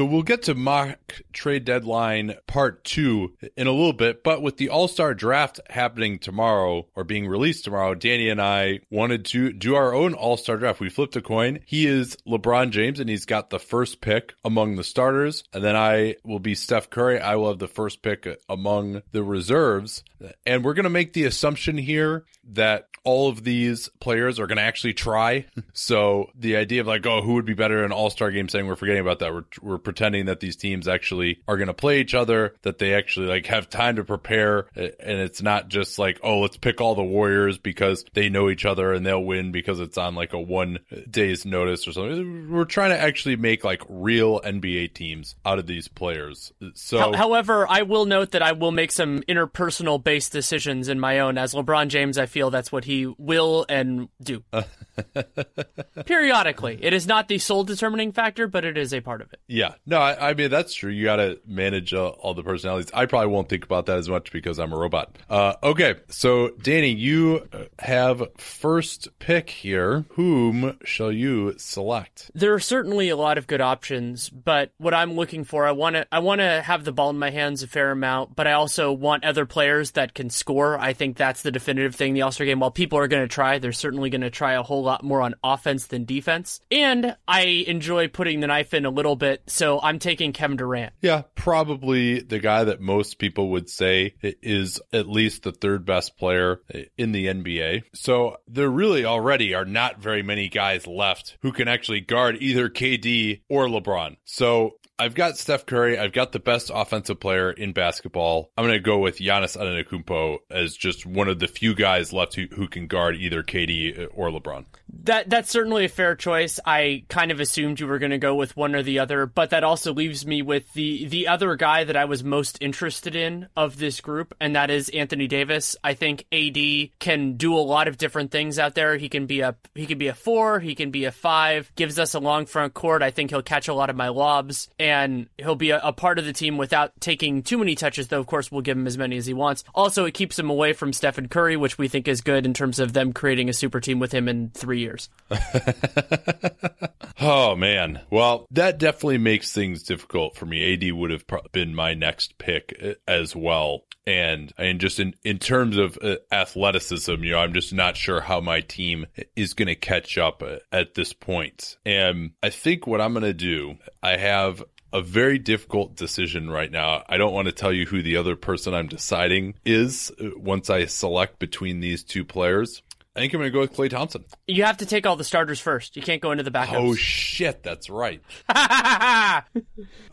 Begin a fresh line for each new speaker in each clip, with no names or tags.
So we'll get to mock trade deadline part two in a little bit, but with the All Star draft happening tomorrow or being released tomorrow, Danny and I wanted to do our own All Star draft. We flipped a coin. He is LeBron James and he's got the first pick among the starters. And then I will be Steph Curry. I will have the first pick among the reserves. And we're going to make the assumption here that all of these players are going to actually try. So the idea of like, oh, who would be better in an all star game saying we're forgetting about that. We're, we're pretending that these teams actually are going to play each other, that they actually like have time to prepare. And it's not just like, oh, let's pick all the Warriors because they know each other and they'll win because it's on like a one day's notice or something. We're trying to actually make like real NBA teams out of these players. So,
however, I will note that I will make some interpersonal based decisions in my own. As LeBron James, I feel that's what he will and do. Periodically. It is not the sole determining factor, but it is a part of it.
Yeah. No, I, I mean, that's true. You got to manage uh, all the personalities. I probably won't think about that as much because I'm a robot. Uh, okay. So, Danny, you have first pick here. Whom shall you select?
There are certainly a lot of good options, but what I'm looking for, I want to, I want to have the ball in my hands a fair amount, but I also want other players that can score. I think that's the definitive thing in the All Star game. While people are going to try, they're certainly going to try a whole lot more on offense than defense. And I enjoy putting the knife in a little bit, so I'm taking Kevin Durant.
Yeah, probably the guy that most people would say is at least the third best player in the NBA. So there really already are not very many guys left who can actually guard either KD or LeBron. So I've got Steph Curry. I've got the best offensive player in basketball. I'm going to go with Giannis Antetokounmpo as just one of the few guys left who, who can guard either KD or LeBron.
That that's certainly a fair choice. I kind of assumed you were going to go with one or the other, but that also leaves me with the the other guy that I was most interested in of this group, and that is Anthony Davis. I think AD can do a lot of different things out there. He can be a he can be a four, he can be a five. Gives us a long front court. I think he'll catch a lot of my lobs, and he'll be a, a part of the team without taking too many touches. Though of course we'll give him as many as he wants. Also, it keeps him away from Stephen Curry, which we think is good in terms of them creating a super team with him in three years.
oh man. Well, that definitely makes things difficult for me. AD would have been my next pick uh, as well. And and just in in terms of uh, athleticism, you know, I'm just not sure how my team is going to catch up uh, at this point. And I think what I'm going to do, I have a very difficult decision right now. I don't want to tell you who the other person I'm deciding is once I select between these two players. I think I'm going to go with Klay Thompson.
You have to take all the starters first. You can't go into the backups.
Oh shit, that's right.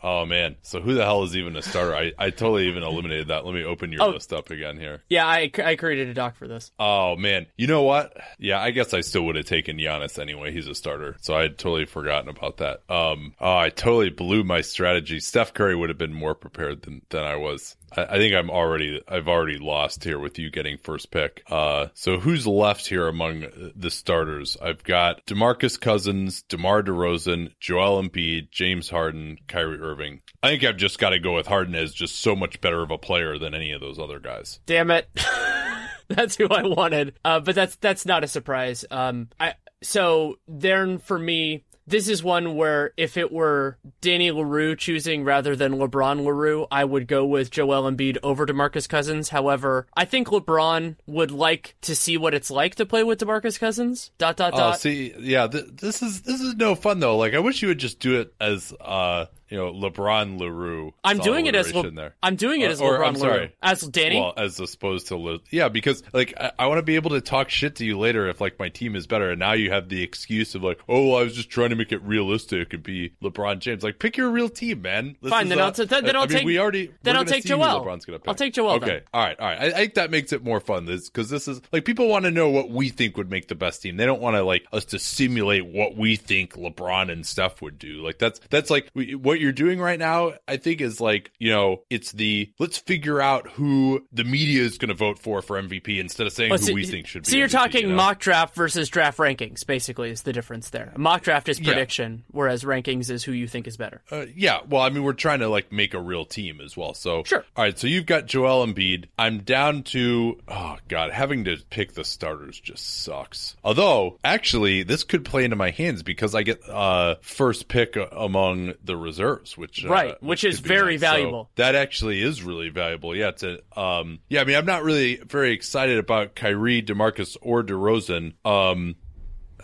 oh man, so who the hell is even a starter? I, I totally even eliminated that. Let me open your oh, list up again here.
Yeah, I, I created a doc for this.
Oh man, you know what? Yeah, I guess I still would have taken Giannis anyway. He's a starter, so I had totally forgotten about that. Um, oh, I totally blew my strategy. Steph Curry would have been more prepared than than I was. I, think I'm already I've already lost here with you getting first pick. Uh, so who's left here among the starters? I've got DeMarcus Cousins, DeMar DeRozan, Joel Embiid, James Harden, Kyrie Irving. I think I've just got to go with Harden as just so much better of a player than any of those other guys.
Damn it. that's who I wanted. Uh, but that's that's not a surprise. Um, I so then for me, this is one where if it were Danny Leroux choosing rather than LeBron Leroux, I would go with Joel Embiid over DeMarcus Cousins. However, I think LeBron would like to see what it's like to play with DeMarcus Cousins. Dot dot dot. oh, dot.
see, yeah, th- this is this is no fun though. Like I wish you would just do it as uh you know LeBron Leroux.
I'm doing it as Le- there. I'm doing it as or, LeBron or, I'm sorry, Leroux. as Danny.
Well, as opposed to Le- yeah, because like I, I want to be able to talk shit to you later if like my team is better, and now you have the excuse of like, oh, I was just trying to make it realistic and be LeBron James. Like, pick your real team, man.
This Fine, then, uh, I'll t- then, I'll I take. Mean, we already then I'll take Joel. LeBron's gonna pick. I'll take Joel.
Okay,
then.
all right, all right. I, I, think that makes it more fun because this is like people want to know what we think would make the best team. They don't want to like us to simulate what we think LeBron and Steph would do. Like that's that's like what you're doing right now I think is like, you know, it's the let's figure out who the media is going to vote for for MVP instead of saying well, who so, we think should be.
So you're MVP, talking you know? mock draft versus draft rankings, basically, is the difference there. A mock draft is prediction, yeah. whereas rankings is who you think is better.
Uh, yeah. Well, I mean, we're trying to like make a real team as well. So,
sure.
All right. So you've got Joel Embiid. I'm down to, oh, God, having to pick the starters just sucks. Although, actually, this could play into my hands because I get uh, first pick among the reserves which uh,
right, which, is very
nice.
valuable.
So that actually is really valuable. Yeah, to um, yeah. I mean, I'm not really very excited about Kyrie, DeMarcus, or DeRozan. Um,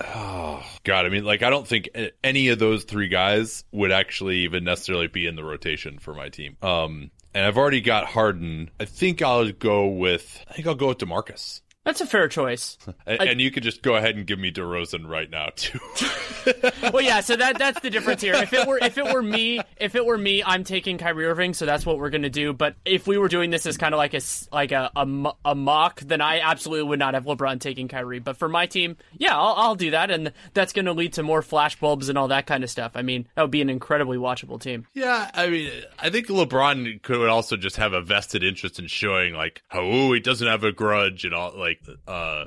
oh God, I mean, like I don't think any of those three guys would actually even necessarily be in the rotation for my team. Um, and I've already got Harden. I think I'll go with. I think I'll go with DeMarcus.
That's a fair choice.
And, I, and, you could just go ahead and give me DeRozan right now too.
well, yeah. So that that's the difference here. If it were if it were me, if it were me, I'm taking Kyrie Irving. So that's what we're gonna do. But if we were doing this as kind of like a like a, a, a mock, then I absolutely would not have LeBron taking Kyrie. But for my team, yeah, I'll, I'll do that, and that's gonna lead to more flash bulbs and all that kind of stuff. I mean, that would be an incredibly watchable team.
Yeah, I mean, I think LeBron could also just have a vested interest in showing like, oh, he doesn't have a grudge and all like like uh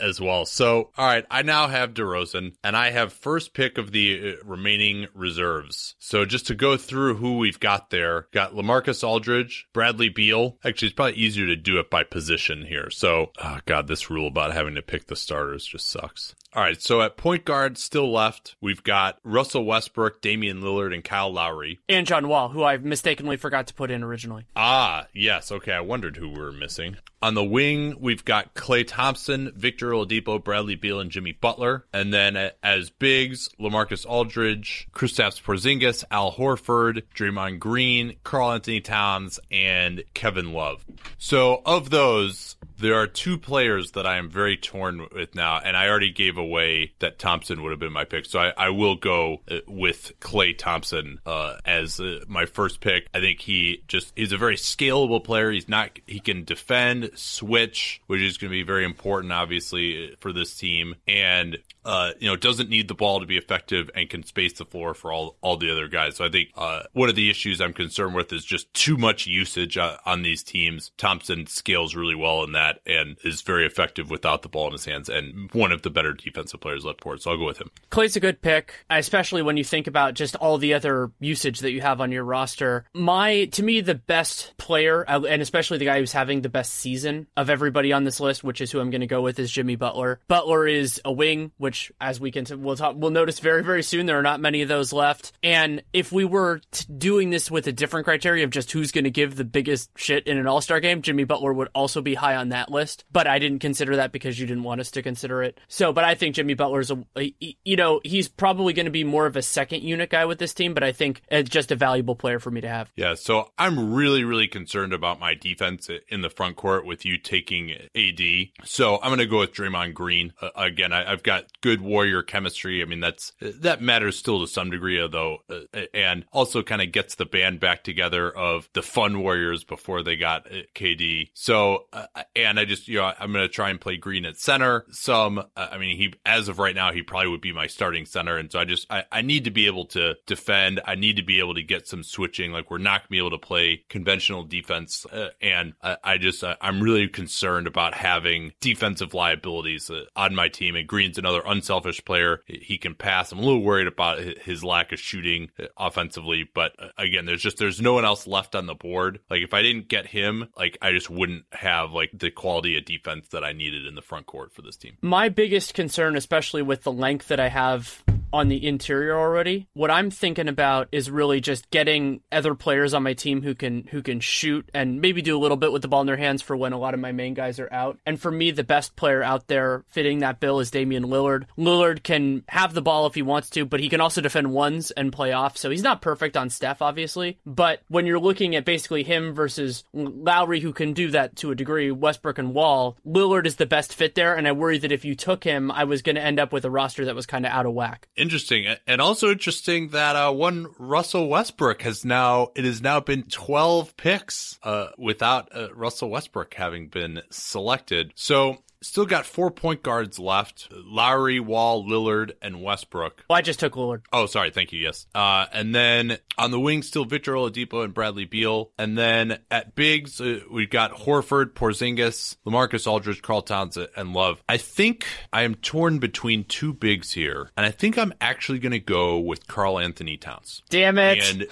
as well. So, all right, I now have DeRozan, and I have first pick of the uh, remaining reserves. So, just to go through who we've got there, got LaMarcus Aldridge, Bradley Beal. Actually, it's probably easier to do it by position here. So, oh god, this rule about having to pick the starters just sucks. All right, so at point guard, still left, we've got Russell Westbrook, Damian Lillard, and Kyle Lowry.
And John Wall, who I mistakenly forgot to put in originally.
Ah, yes. Okay, I wondered who we were missing. On the wing, we've got Klay Thompson, Victor Oladipo, Bradley Beal, and Jimmy Butler. And then as bigs, LaMarcus Aldridge, Kristaps Porzingis, Al Horford, Draymond Green, Karl-Anthony Towns, and Kevin Love. So of those, there are two players that I am very torn with now, and I already gave away that Thompson would have been my pick. So I, I will go uh, with Klay Thompson uh, as uh, my first pick. I think he just is a very scalable player. He's not he can defend, switch, which is going to be very important, obviously, for this team, and uh, you know, doesn't need the ball to be effective and can space the floor for all all the other guys. So I think uh, one of the issues I'm concerned with is just too much usage uh, on these teams. Thompson scales really well in that and is very effective without the ball in his hands and one of the better defensive players left court. So I'll go with him.
Klay's a good pick, especially when you think about just all the other usage that you have on your roster. My, to me, the best player, uh, and especially the guy who's having the best season of everybody on this list, which is who I'm going to go with, is Jimmy Butler. Butler is a wing, which as we can, we'll talk, we'll notice very, very soon there are not many of those left. And if we were t- doing this with a different criteria of just who's going to give the biggest shit in an All Star game, Jimmy Butler would also be high on that list. But I didn't consider that because you didn't want us to consider it. So, but I think Jimmy Butler's a, a you know, he's probably going to be more of a second unit guy with this team, but I think it's just a valuable player for me to have.
Yeah. So I'm really, really concerned about my defense in the front court with you taking AD. So I'm going to go with Draymond Green. Uh, again, I, have got good warrior chemistry. I mean, that's that matters still to some degree, though, uh, and also kind of gets the band back together of the fun warriors before they got uh, KD. So, uh, and I just you know I'm going to try and play Green at center. Some, uh, I mean, he as of right now he probably would be my starting center, and so I just I, I need to be able to defend. I need to be able to get some switching. Like we're not going to be able to play conventional defense, uh, and I, I just I'm really concerned about having defensive liabilities on my team. And Green's another unselfish player. He can pass. I'm a little worried about his lack of shooting offensively, but uh, again, there's just there's no one else left on the board. Like if I didn't get him, like I just wouldn't have like the quality of defense that I needed in the front court for this team.
My biggest concern, especially with the length that I have on the interior already. What I'm thinking about is really just getting other players on my team who can who can shoot and maybe do a little bit with the ball in their hands for when a lot of my main guys are out. And for me, the best player out there fitting that bill is Damian Lillard. Lillard can have the ball if he wants to, but he can also defend ones and play off. So he's not perfect on Steph, obviously. But when you're looking at basically him versus Lowry, who can do that to a degree, Westbrook and Wall, Lillard is the best fit there. And I worry that if you took him, I was going to end up with a roster that was kind of out of whack
interesting. And also interesting that uh, one russell westbrook has now it has now been 12 picks uh, without uh, russell westbrook having been selected. So Still got four point guards left Lowry, Wall, Lillard, and Westbrook.
Well, I just took Lillard.
Oh, sorry. Thank you. Yes. Uh, and then on the wing, still Victor Oladipo and Bradley Beal. And then at bigs, uh, we've got Horford, Porzingis, LaMarcus Aldridge, Karl Towns, and Love. I think I am torn between two bigs here. And I think I'm actually going to go with Karl-Anthony Towns.
Damn it.
And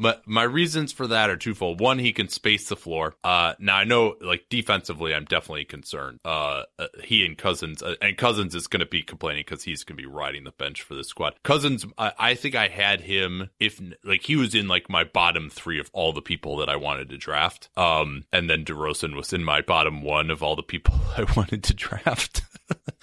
my, my reasons for that are twofold. One, he can space the floor. Uh, now I know like defensively, I'm definitely concerned. Uh, uh he and Cousins, uh, and Cousins is going to be complaining because he's going to be riding the bench for this squad. Cousins, I, I think I had him if like he was in like my bottom three of all the people that I wanted to draft. Um, and then DeRozan was in my bottom one of all the people I wanted to draft.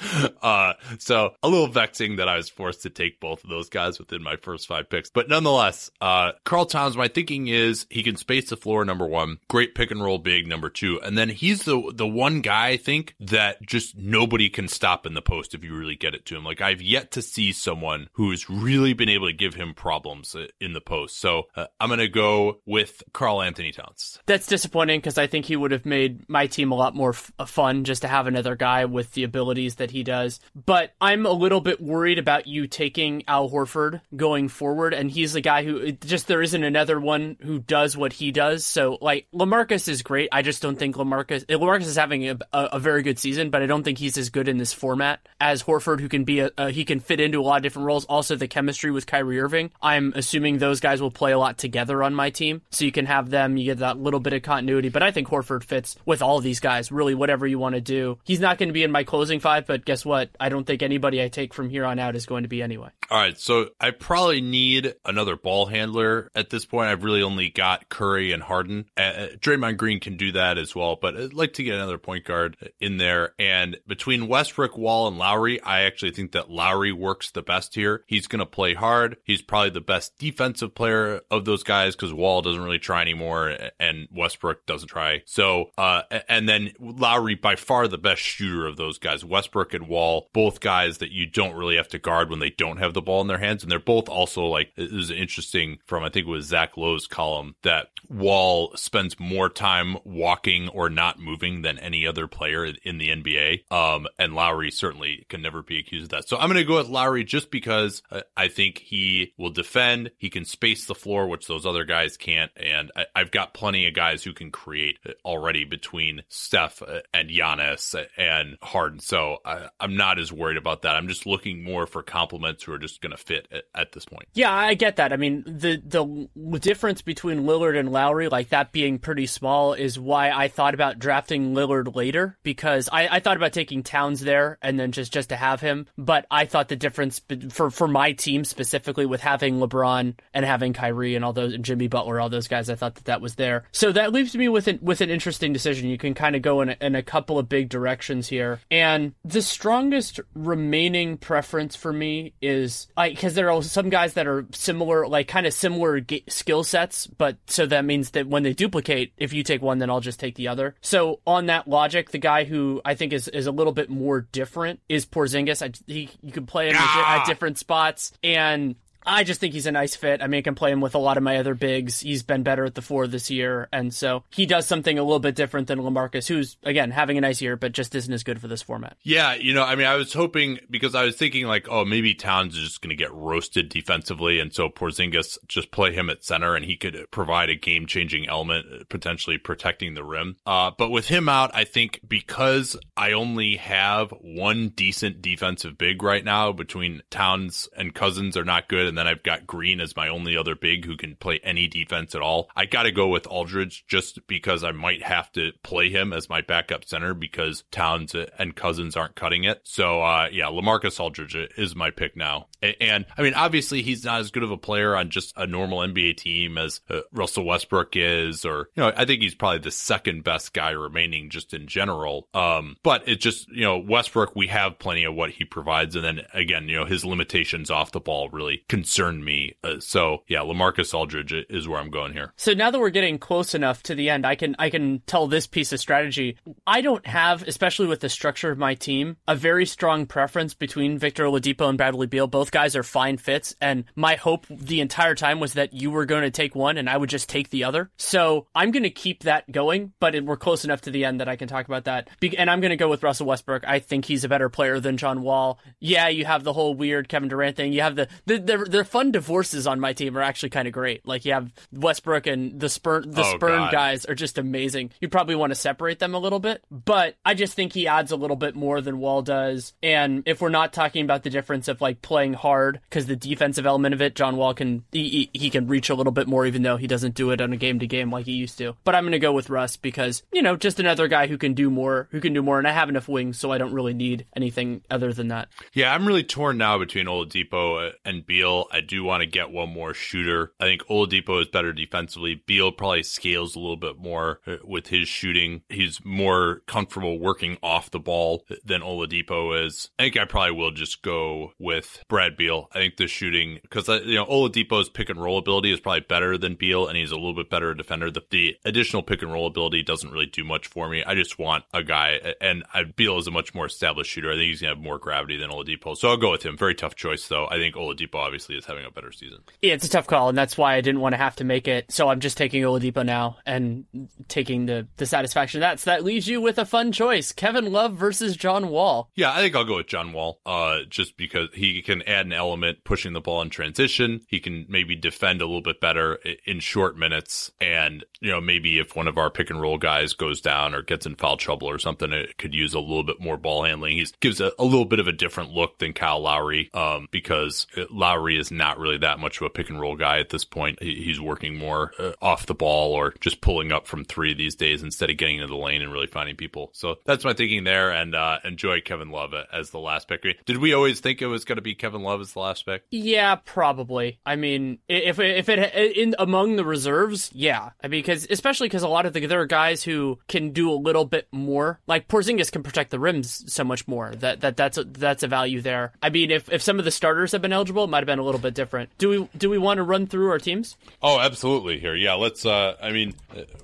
uh, so a little vexing that I was forced to take both of those guys within my first five picks. But nonetheless, uh, Karl Towns, my thinking is he can space the floor, number one, great pick and roll big, number two. And then he's the, the one guy I think that just nobody can stop in the post if you really get it to him. Like I've yet to see someone who's really been able to give him problems uh, in the post. So uh, I'm going to go with Karl-Anthony Towns.
That's disappointing because I think he would have made my team a lot more f- fun just to have another guy with the abilities that he does. But I'm a little bit worried about you taking Al Horford going forward, and he's the guy who just there isn't another one who does what he does. So like LaMarcus is great. I just don't think LaMarcus LaMarcus is having a, a, very good season, but I don't think he's as good in this format as Horford, who can be a, a he can fit into a lot of different roles. Also, the chemistry with Kyrie Irving. I'm assuming those guys will play a lot together on my team, so you can have them. You get that little bit of continuity, but I think Horford fits with all these guys. Really, whatever you want to do. He's not going to be in my closing five, but guess what? I don't think anybody I take from here on out is going to be anyway.
All right, so I probably need another ball handler at this point. I've really only got Curry and Harden. Uh, uh, Draymond Green can do that as well, but I'd like to get another point guard in there. And between Westbrook, Wall, and Lowry, I actually think that Lowry works the best here. He's going to play hard. He's probably the best defensive player of those guys because Wall doesn't really try anymore and Westbrook doesn't try. So, uh, and then Lowry by far the best shooter of those guys. Westbrook and Wall, both guys that you don't really have to guard when they don't have the ball in their hands. And they're both also like, it was interesting from, I think it was Zach Lowe's column that Wall spends more time walking or not moving than any other player in the NBA. Um, and Lowry certainly can never be accused of that. So I'm going to go with Lowry just because I think he will defend. He can space the floor, which those other guys can't. And I, have got plenty of guys who can create already between Steph and Giannis and Harden. So I, I'm not as worried about that. I'm just looking more for complements who are just going to fit at, at, this point.
Yeah, I get that. I mean, the the difference between Lillard and Lowry, like that being pretty small, is why I thought about drafting Lillard later because I, I thought about taking Towns there and then just just to have him. But I thought the difference for for my team specifically with having LeBron and having Kyrie and all those and Jimmy Butler, all those guys, I thought that that was there. So that leaves me with an with an interesting decision. You can kind of go in a, in a couple of big directions here, and the strongest remaining preference for me is because there are some guys that are similar, like kind of similar ga- skill sets, but so that means that when they duplicate, if you take one, then I'll just take the other. So on that logic, the guy who I think is is a little bit more different is Porzingis. I, he you can play him ah! at different spots, and I just think he's a nice fit. I mean, I can play him with a lot of my other bigs. He's been better at the four this year, and so he does something a little bit different than LaMarcus, who's again having a nice year, but just isn't as good for this format.
Yeah, you know, I mean, I was hoping because I was thinking like, oh, maybe Towns is just going to get roasted defensively, and so Porzingis just play him at center, and he could provide a game-changing element, potentially protecting the rim. Uh, but with him out, I think because I only have one decent defensive big right now between Towns and Cousins are not good, and then I've got Green as my only other big who can play any defense at all. I got to go with Aldridge just because I might have to play him as my backup center because Towns and Cousins aren't cutting it. So, uh, yeah, LaMarcus Aldridge is my pick now. And I mean, obviously, he's not as good of a player on just a normal NBA team as uh, Russell Westbrook is, or, you know, I think he's probably the second best guy remaining just in general. Um, but it just, you know, Westbrook, we have plenty of what he provides. And then again, you know, his limitations off the ball really concern me. Uh, so yeah, LaMarcus Aldridge is where I'm going here.
So now that we're getting close enough to the end, I can, I can tell this piece of strategy. I don't have, especially with the structure of my team, a very strong preference between Victor Oladipo and Bradley Beal. Both guys are fine fits. And my hope the entire time was that you were going to take one and I would just take the other. So I'm going to keep that going, but it, we're close enough to the end that I can talk about that. Be- and I'm going to go with Russell Westbrook. I think he's a better player than John Wall. Yeah, you have the whole weird Kevin Durant thing. You have the, the, the the fun divorces on my team are actually kind of great. Like you have Westbrook and the spurn the
Oh,
spurn
God.
guys are just amazing. You probably want to separate them a little bit, but I just think he adds a little bit more than Wall does. And if we're not talking about the difference of like playing hard because the defensive element of it, John Wall can he, he he can reach a little bit more, even though he doesn't do it on a game to game like he used to. But I'm gonna go with Russ because you know just another guy who can do more, who can do more, and I have enough wings, so I don't really need anything other than that.
Yeah, I'm really torn now between Oladipo uh, and Beal. I do want to get one more shooter. I think Oladipo is better defensively. Beal probably scales a little bit more uh, with his shooting. He's more comfortable working off the ball than Oladipo is. I think I probably will just go with Brad Beal. I think the shooting because you know Oladipo's pick and roll ability is probably better than Beal, and he's a little bit better defender. The, the additional pick and roll ability doesn't really do much for me. I just want a guy, and I, Beal is a much more established shooter. I think he's gonna have more gravity than Oladipo, so I'll go with him. Very tough choice, though. I think Oladipo obviously is having a better season.
Yeah, it's a tough call, and that's why I didn't want to have to make it. So I'm just taking Oladipo now and taking the the satisfaction of that. So that leaves you with a fun choice: Kevin Love versus John Wall.
Yeah, I think I'll go with John Wall, uh, just because he can add an element pushing the ball in transition. He can maybe defend a little bit better in short minutes. And, you know, maybe if one of our pick and roll guys goes down or gets in foul trouble or something, it could use a little bit more ball handling. He gives a, a little bit of a different look than Kyle Lowry, um, because Lowry is not really that much of a pick and roll guy at this point. He's working more uh, off the ball or just pulling up from three these days instead of getting into the lane and really finding people. So that's my thinking there. And uh, enjoy Kevin Love as the last pick. Did we always think it was going to be Kevin Love as the last pick?
Yeah, probably. I mean, if if it in among the reserves, yeah. I mean, because especially because a lot of the there are guys who can do a little bit more. Like Porzingis can protect the rims so much more. That that that's a, that's a value there. I mean, if if some of the starters have been eligible, it might have been a little bit different. Do we do we want to run through our teams?
Oh, absolutely. Here, yeah. Let's. uh I mean,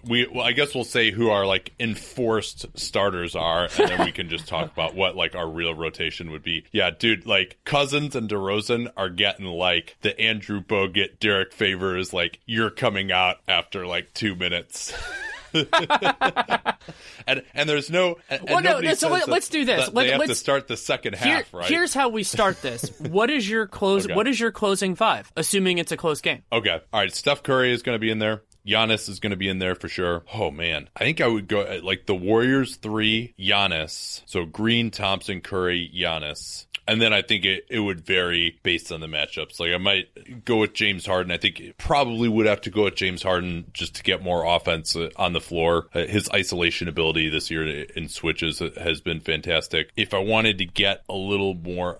we. Well, I guess we'll say who our like enforced starters are, and then we can just talk about what like our real rotation would be. Yeah, dude. Like Cousins and DeRozan are getting like the Andrew Bogut, Derrick Favors. Like you're coming out after like two minutes. and and there's no and, and
Well,
nobody
no, so let, let's do this. Let-
they have to start the second
Here-
half, right?
Here's how we start this. what is your close?
Okay.
What is your closing five? Assuming it's a close game.
Okay. All right. Steph Curry is going to be in there. Giannis is going to be in there for sure. Oh man, I think I would go uh, like the Warriors three, Giannis. So Green, Thompson, Curry, Giannis. And then I think it, it would vary based on the matchups. Like I might go with James Harden. I think probably would have to go with James Harden just to get more offense uh, on the floor. Uh, his isolation ability this year in switches has been fantastic. If I wanted to get a little more,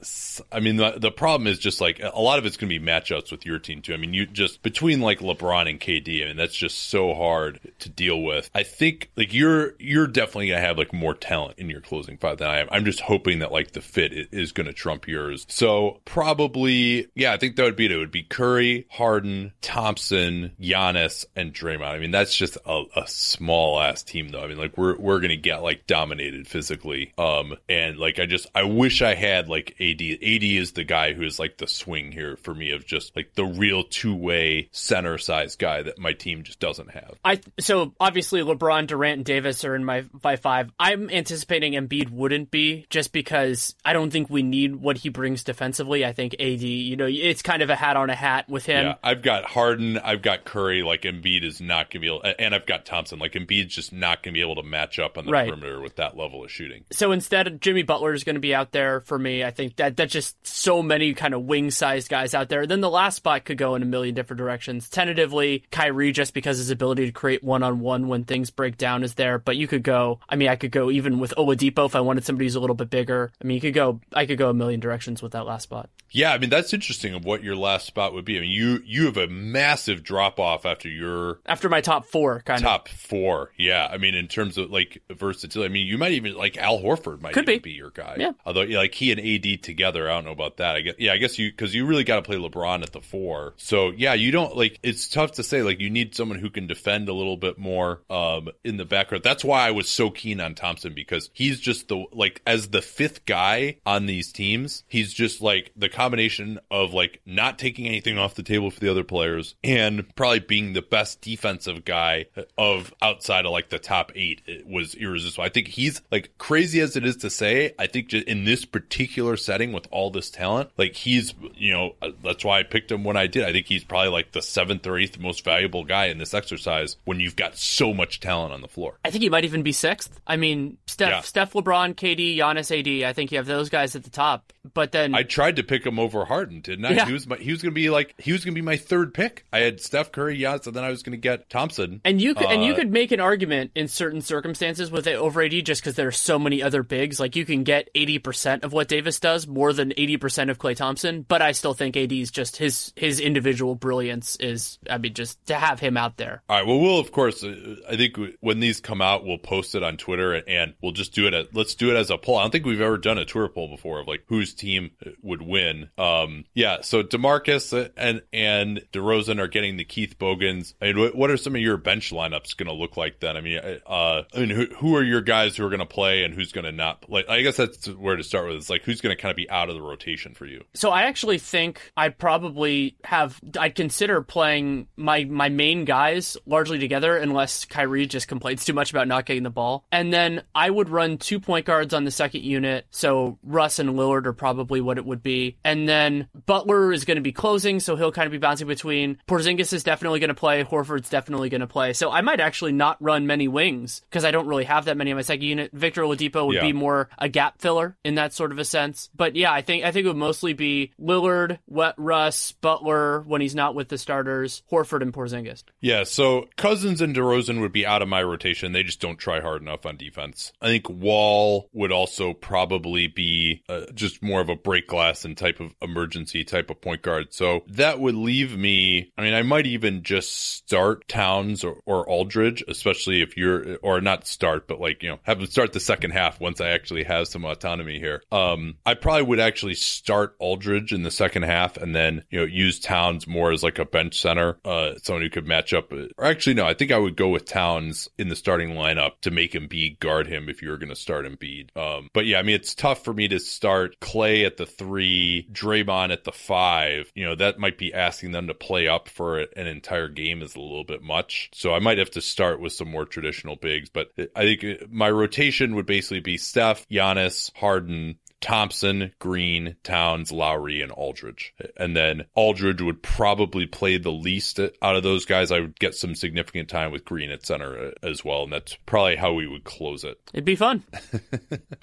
I mean, the, the problem is just like a lot of it's going to be matchups with your team too. I mean, you just between like LeBron and KD, I mean, that's just so hard to deal with. I think like you're you're definitely going to have like more talent in your closing five than I am. I'm just hoping that like the fit is going to trump yours. So probably, yeah, I think that would be it. It would be Curry, Harden, Thompson, Giannis, and Draymond. I mean, that's just a, a small ass team though. I mean, like we're we're gonna get like dominated physically. Um, and like I just I wish I had like AD. AD is the guy who is like the swing here for me of just like the real two way center size guy that my team just doesn't have.
I so obviously LeBron, Durant, and Davis are in my my five. I'm anticipating Embiid wouldn't be just because I don't think we need what he brings defensively. I think AD, you know, it's kind of a hat on a hat with him.
Yeah, I've got Harden, I've got Curry. Like Embiid is not going to be able, and I've got Thompson. Like Embiid's just not going to be able to match up on the
Right.
perimeter with that level of shooting.
So instead, Jimmy Butler is going to be out there for me. I think that that's just so many kind of wing sized guys out there. Then the last spot could go in a million different directions. Tentatively, Kyrie, just because his ability to create one on one when things break down is there. But you could go. I mean, I could go even with Oladipo if I wanted somebody who's a little bit bigger. I mean, you could go. I could go a million directions with that last spot.
Yeah, I mean that's interesting of what your last spot would be. I mean, you you have a massive drop off after your
After my top four, kind of.
top four. Yeah, I mean in terms of like versatility. I mean, you might even like Al Horford might
Could
even
be.
be. your guy.
Yeah.
Although yeah, like he and AD together, I don't know about that. I guess yeah, I guess you because you really got to play LeBron at the four. So yeah, you don't like it's tough to say. Like you need someone who can defend a little bit more um in the backcourt. That's why I was so keen on Thompson because he's just the like as the fifth guy on these teams. He's just like the combination of like not taking anything off the table for the other players and probably being the best defensive guy of outside of like the top eight it was irresistible. I think he's like crazy as it is to say. I think just in this particular setting with all this talent, like he's you know uh, that's why I picked him when I did. I think he's probably like the seventh or eighth most valuable guy in this exercise when you've got so much talent on the floor.
I think he might even be sixth. I mean, Steph,
Yeah.
Steph, LeBron, KD, Giannis, AD. I think you have those guys at the top. But then
I tried to pick him over Harden, didn't I?
Yeah.
He was my, he was going to be like he was going to be my third pick. I had Steph Curry, Giannis, and then I was going to get Thompson.
And you could and you
Uh,
could make an argument in certain circumstances with it over AD just because there are so many other bigs. Like you can get eighty percent of what Davis does, more than eighty percent of Klay Thompson. But I still think AD's just his his individual brilliance is. I mean, just to have him out there.
All right. Well, we'll of course. Uh, I think when these come out, we'll post it on Twitter, and we'll just do it. At, let's do it as a poll. I don't think we've ever done a Twitter poll before of like whose team would win. Um, yeah. So DeMarcus and and DeRozan are getting the Keith Bogans. I mean, what, are some of your bench lineups going to look like then? I mean, uh, I mean, who, who are your guys who are going to play and who's going to not play? I guess that's where to start with. It's like who's going to kind of be out of the rotation for you.
So I actually think I'd probably have I'd consider playing my my main guys largely together unless Kyrie just complains too much about not getting the ball. And then I would run two point guards on the second unit. So Russ and Lillard are probably what it would be. And then Butler is going to be closing, so he'll kind of be bouncing between. Porzingis is definitely going to play. Horford's definitely going to play. So I might actually not run many wings because I don't really have that many on my second unit. Victor Oladipo would
Yeah.
be more a gap filler in that sort of a sense. But yeah, I think I think it would mostly be Lillard, Wet Russ, Butler when he's not with the starters, Horford and Porzingis.
Yeah, so Cousins and DeRozan would be out of my rotation. They just don't try hard enough on defense. I think Wall would also probably be uh, just more of a break glass and type of emergency type of point guard. So that would leave me. I mean, I might even just start Towns or, or Aldridge, especially if you're, or not start, but like, you know, have them start the second half once I actually have some autonomy here. Um, I probably would actually start Aldridge in the second half and then, you know, use Towns more as like a bench center, uh, someone who could match up. Or actually, no, I think I would go with Towns in the starting lineup to make Embiid guard him if you were going to start Embiid. Um, but yeah, I mean, it's tough for me to start Klay at the three, Draymond at the five. You know, that might be asking them to play up for an entire game is a little bit much. So I might have to start with some more traditional bigs. But I think my rotation would basically be Steph, Giannis, Harden, Thompson, Green, Towns, Lowry, and Aldridge. And then Aldridge would probably play the least out of those guys. I would get some significant time with Green at center uh, as well. And that's probably how we would close it.
It'd be fun.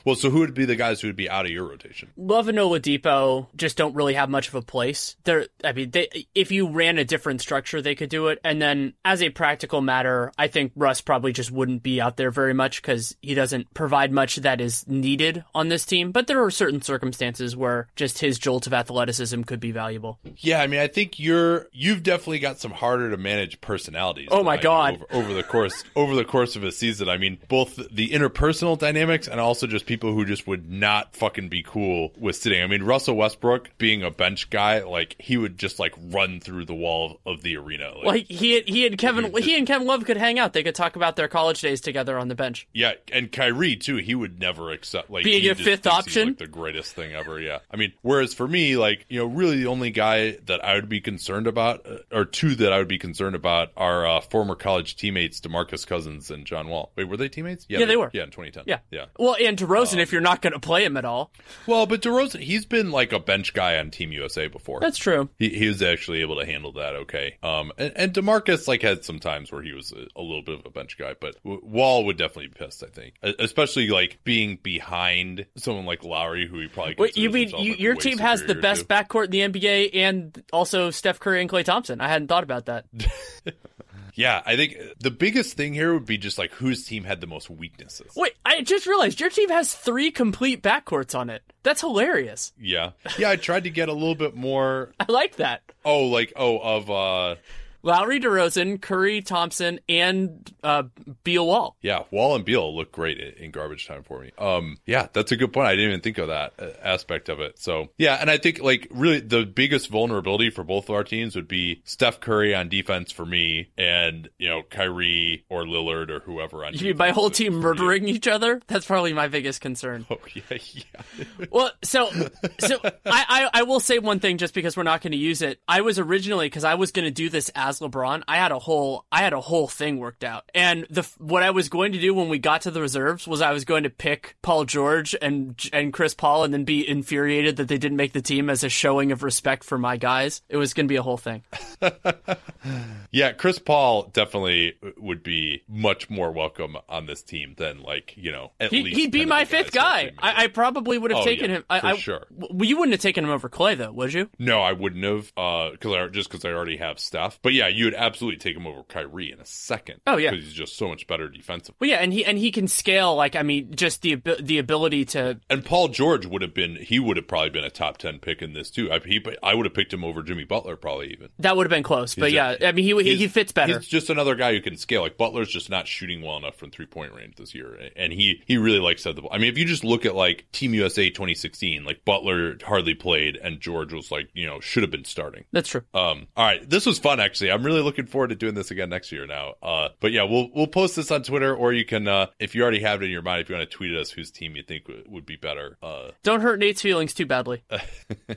Well, so who would be the guys who would be out of your rotation?
Love and Oladipo just don't really have much of a place. They're, I mean, they, if you ran a different structure, they could do it. And then, as a practical matter, I think Russ probably just wouldn't be out there very much because he doesn't provide much that is needed on this team. But there are certain circumstances where just his jolt of athleticism could be valuable.
Yeah, I mean, I think you're you've definitely got some harder to manage personalities.
Oh my
I
God.
Over, over the course over the course of a season, I mean, both the interpersonal dynamics and also just people who just would not fucking be cool with sitting. I mean, Russell Westbrook being a bench guy, like he would just like run through the wall of the arena. Like,
Like he, he and Kevin, he and Kevin Love could hang out. They could talk about their college days together on the bench.
yeah, and Kyrie too. He would never accept like
Being a fifth option?
The greatest thing ever. Yeah, I mean, whereas for me, like you know, really the only guy that I would be concerned about, uh, or two that I would be concerned about, are uh, former college teammates DeMarcus Cousins and John Wall. Wait, were they teammates?
Yeah, they were.
Yeah, in 2010.
Yeah.
yeah.
Well, and DeRozan, if you're not going to play him at all,
Well, but DeRozan, he's been like a bench guy on Team USA before.
that's true.
he, he was actually able to handle that okay. Um, and, and DeMarcus like had some times where he was a, a little bit of a bench guy, but w- Wall would definitely be pissed. I think, especially like being behind someone like Lowry, who he probably.
Wait, you mean you, your team has the best
to.
backcourt in the NBA and also Steph Curry and Klay Thompson? I hadn't thought about that.
Yeah, I think the biggest thing here would be just like whose team had the most weaknesses.
Wait, I just realized your team has three complete backcourts on it. That's hilarious.
Yeah, yeah. I tried to get a little bit more.
I like that.
Oh, like oh of uh
Lowry, DeRozan, Curry, Thompson, and uh, Beal Wall.
Yeah, Wall and Beal look great in garbage time for me. Um, yeah, that's a good point. I didn't even think of that uh, aspect of it. So yeah, and I think like really the biggest vulnerability for both of our teams would be Steph Curry on defense for me, and you know Kyrie or Lillard or whoever on.
You mean my whole team murdering each other? That's probably my biggest concern.
Oh yeah, yeah.
well, so so I, I I will say one thing just because we're not going to use it. I was originally because I was going to do this as LeBron. I had a whole I had a whole thing worked out, and the what I was going to do when we got to the reserves was I was going to pick Paul George and and Chris Paul, and then be infuriated that they didn't make the team as a showing of respect for my guys. It was going to be a whole thing.
yeah, Chris Paul definitely would be much more welcome on this team than like you know at
he,
least
he'd be my fifth guy. I, I, probably would have
oh,
taken
yeah,
him. I,
for
I,
sure.
You wouldn't have taken him over Klay though, would you?
No, I wouldn't have. Uh, because I just because I already have Steph. But yeah, you would absolutely take him over Kyrie in a second.
Oh yeah,
because he's just so much better defensively.
Well, yeah, and he and he can scale. Like I mean, just the the ability to.
And Paul George would have been. He would have probably been a top ten pick in this too. I, he, I would have picked him over Jimmy Butler probably even.
That would have been close, but yeah, I mean he he, fits better.
He's just another guy who can scale. Like Butler's just not shooting well enough from three point range this year, and he he really likes to have the ball. I mean, if you just look at like Team USA 2016, like Butler hardly played, and George was like you know should have been starting.
That's true.
Um, all right, this was fun actually. I'm really looking forward to doing this again next year now. Uh, but yeah, we'll we'll post this on Twitter, or you can uh, if you already have it in your mind, if you want to tweet at us whose team you think w- would be better. Uh,
Don't hurt Nate's feelings too badly.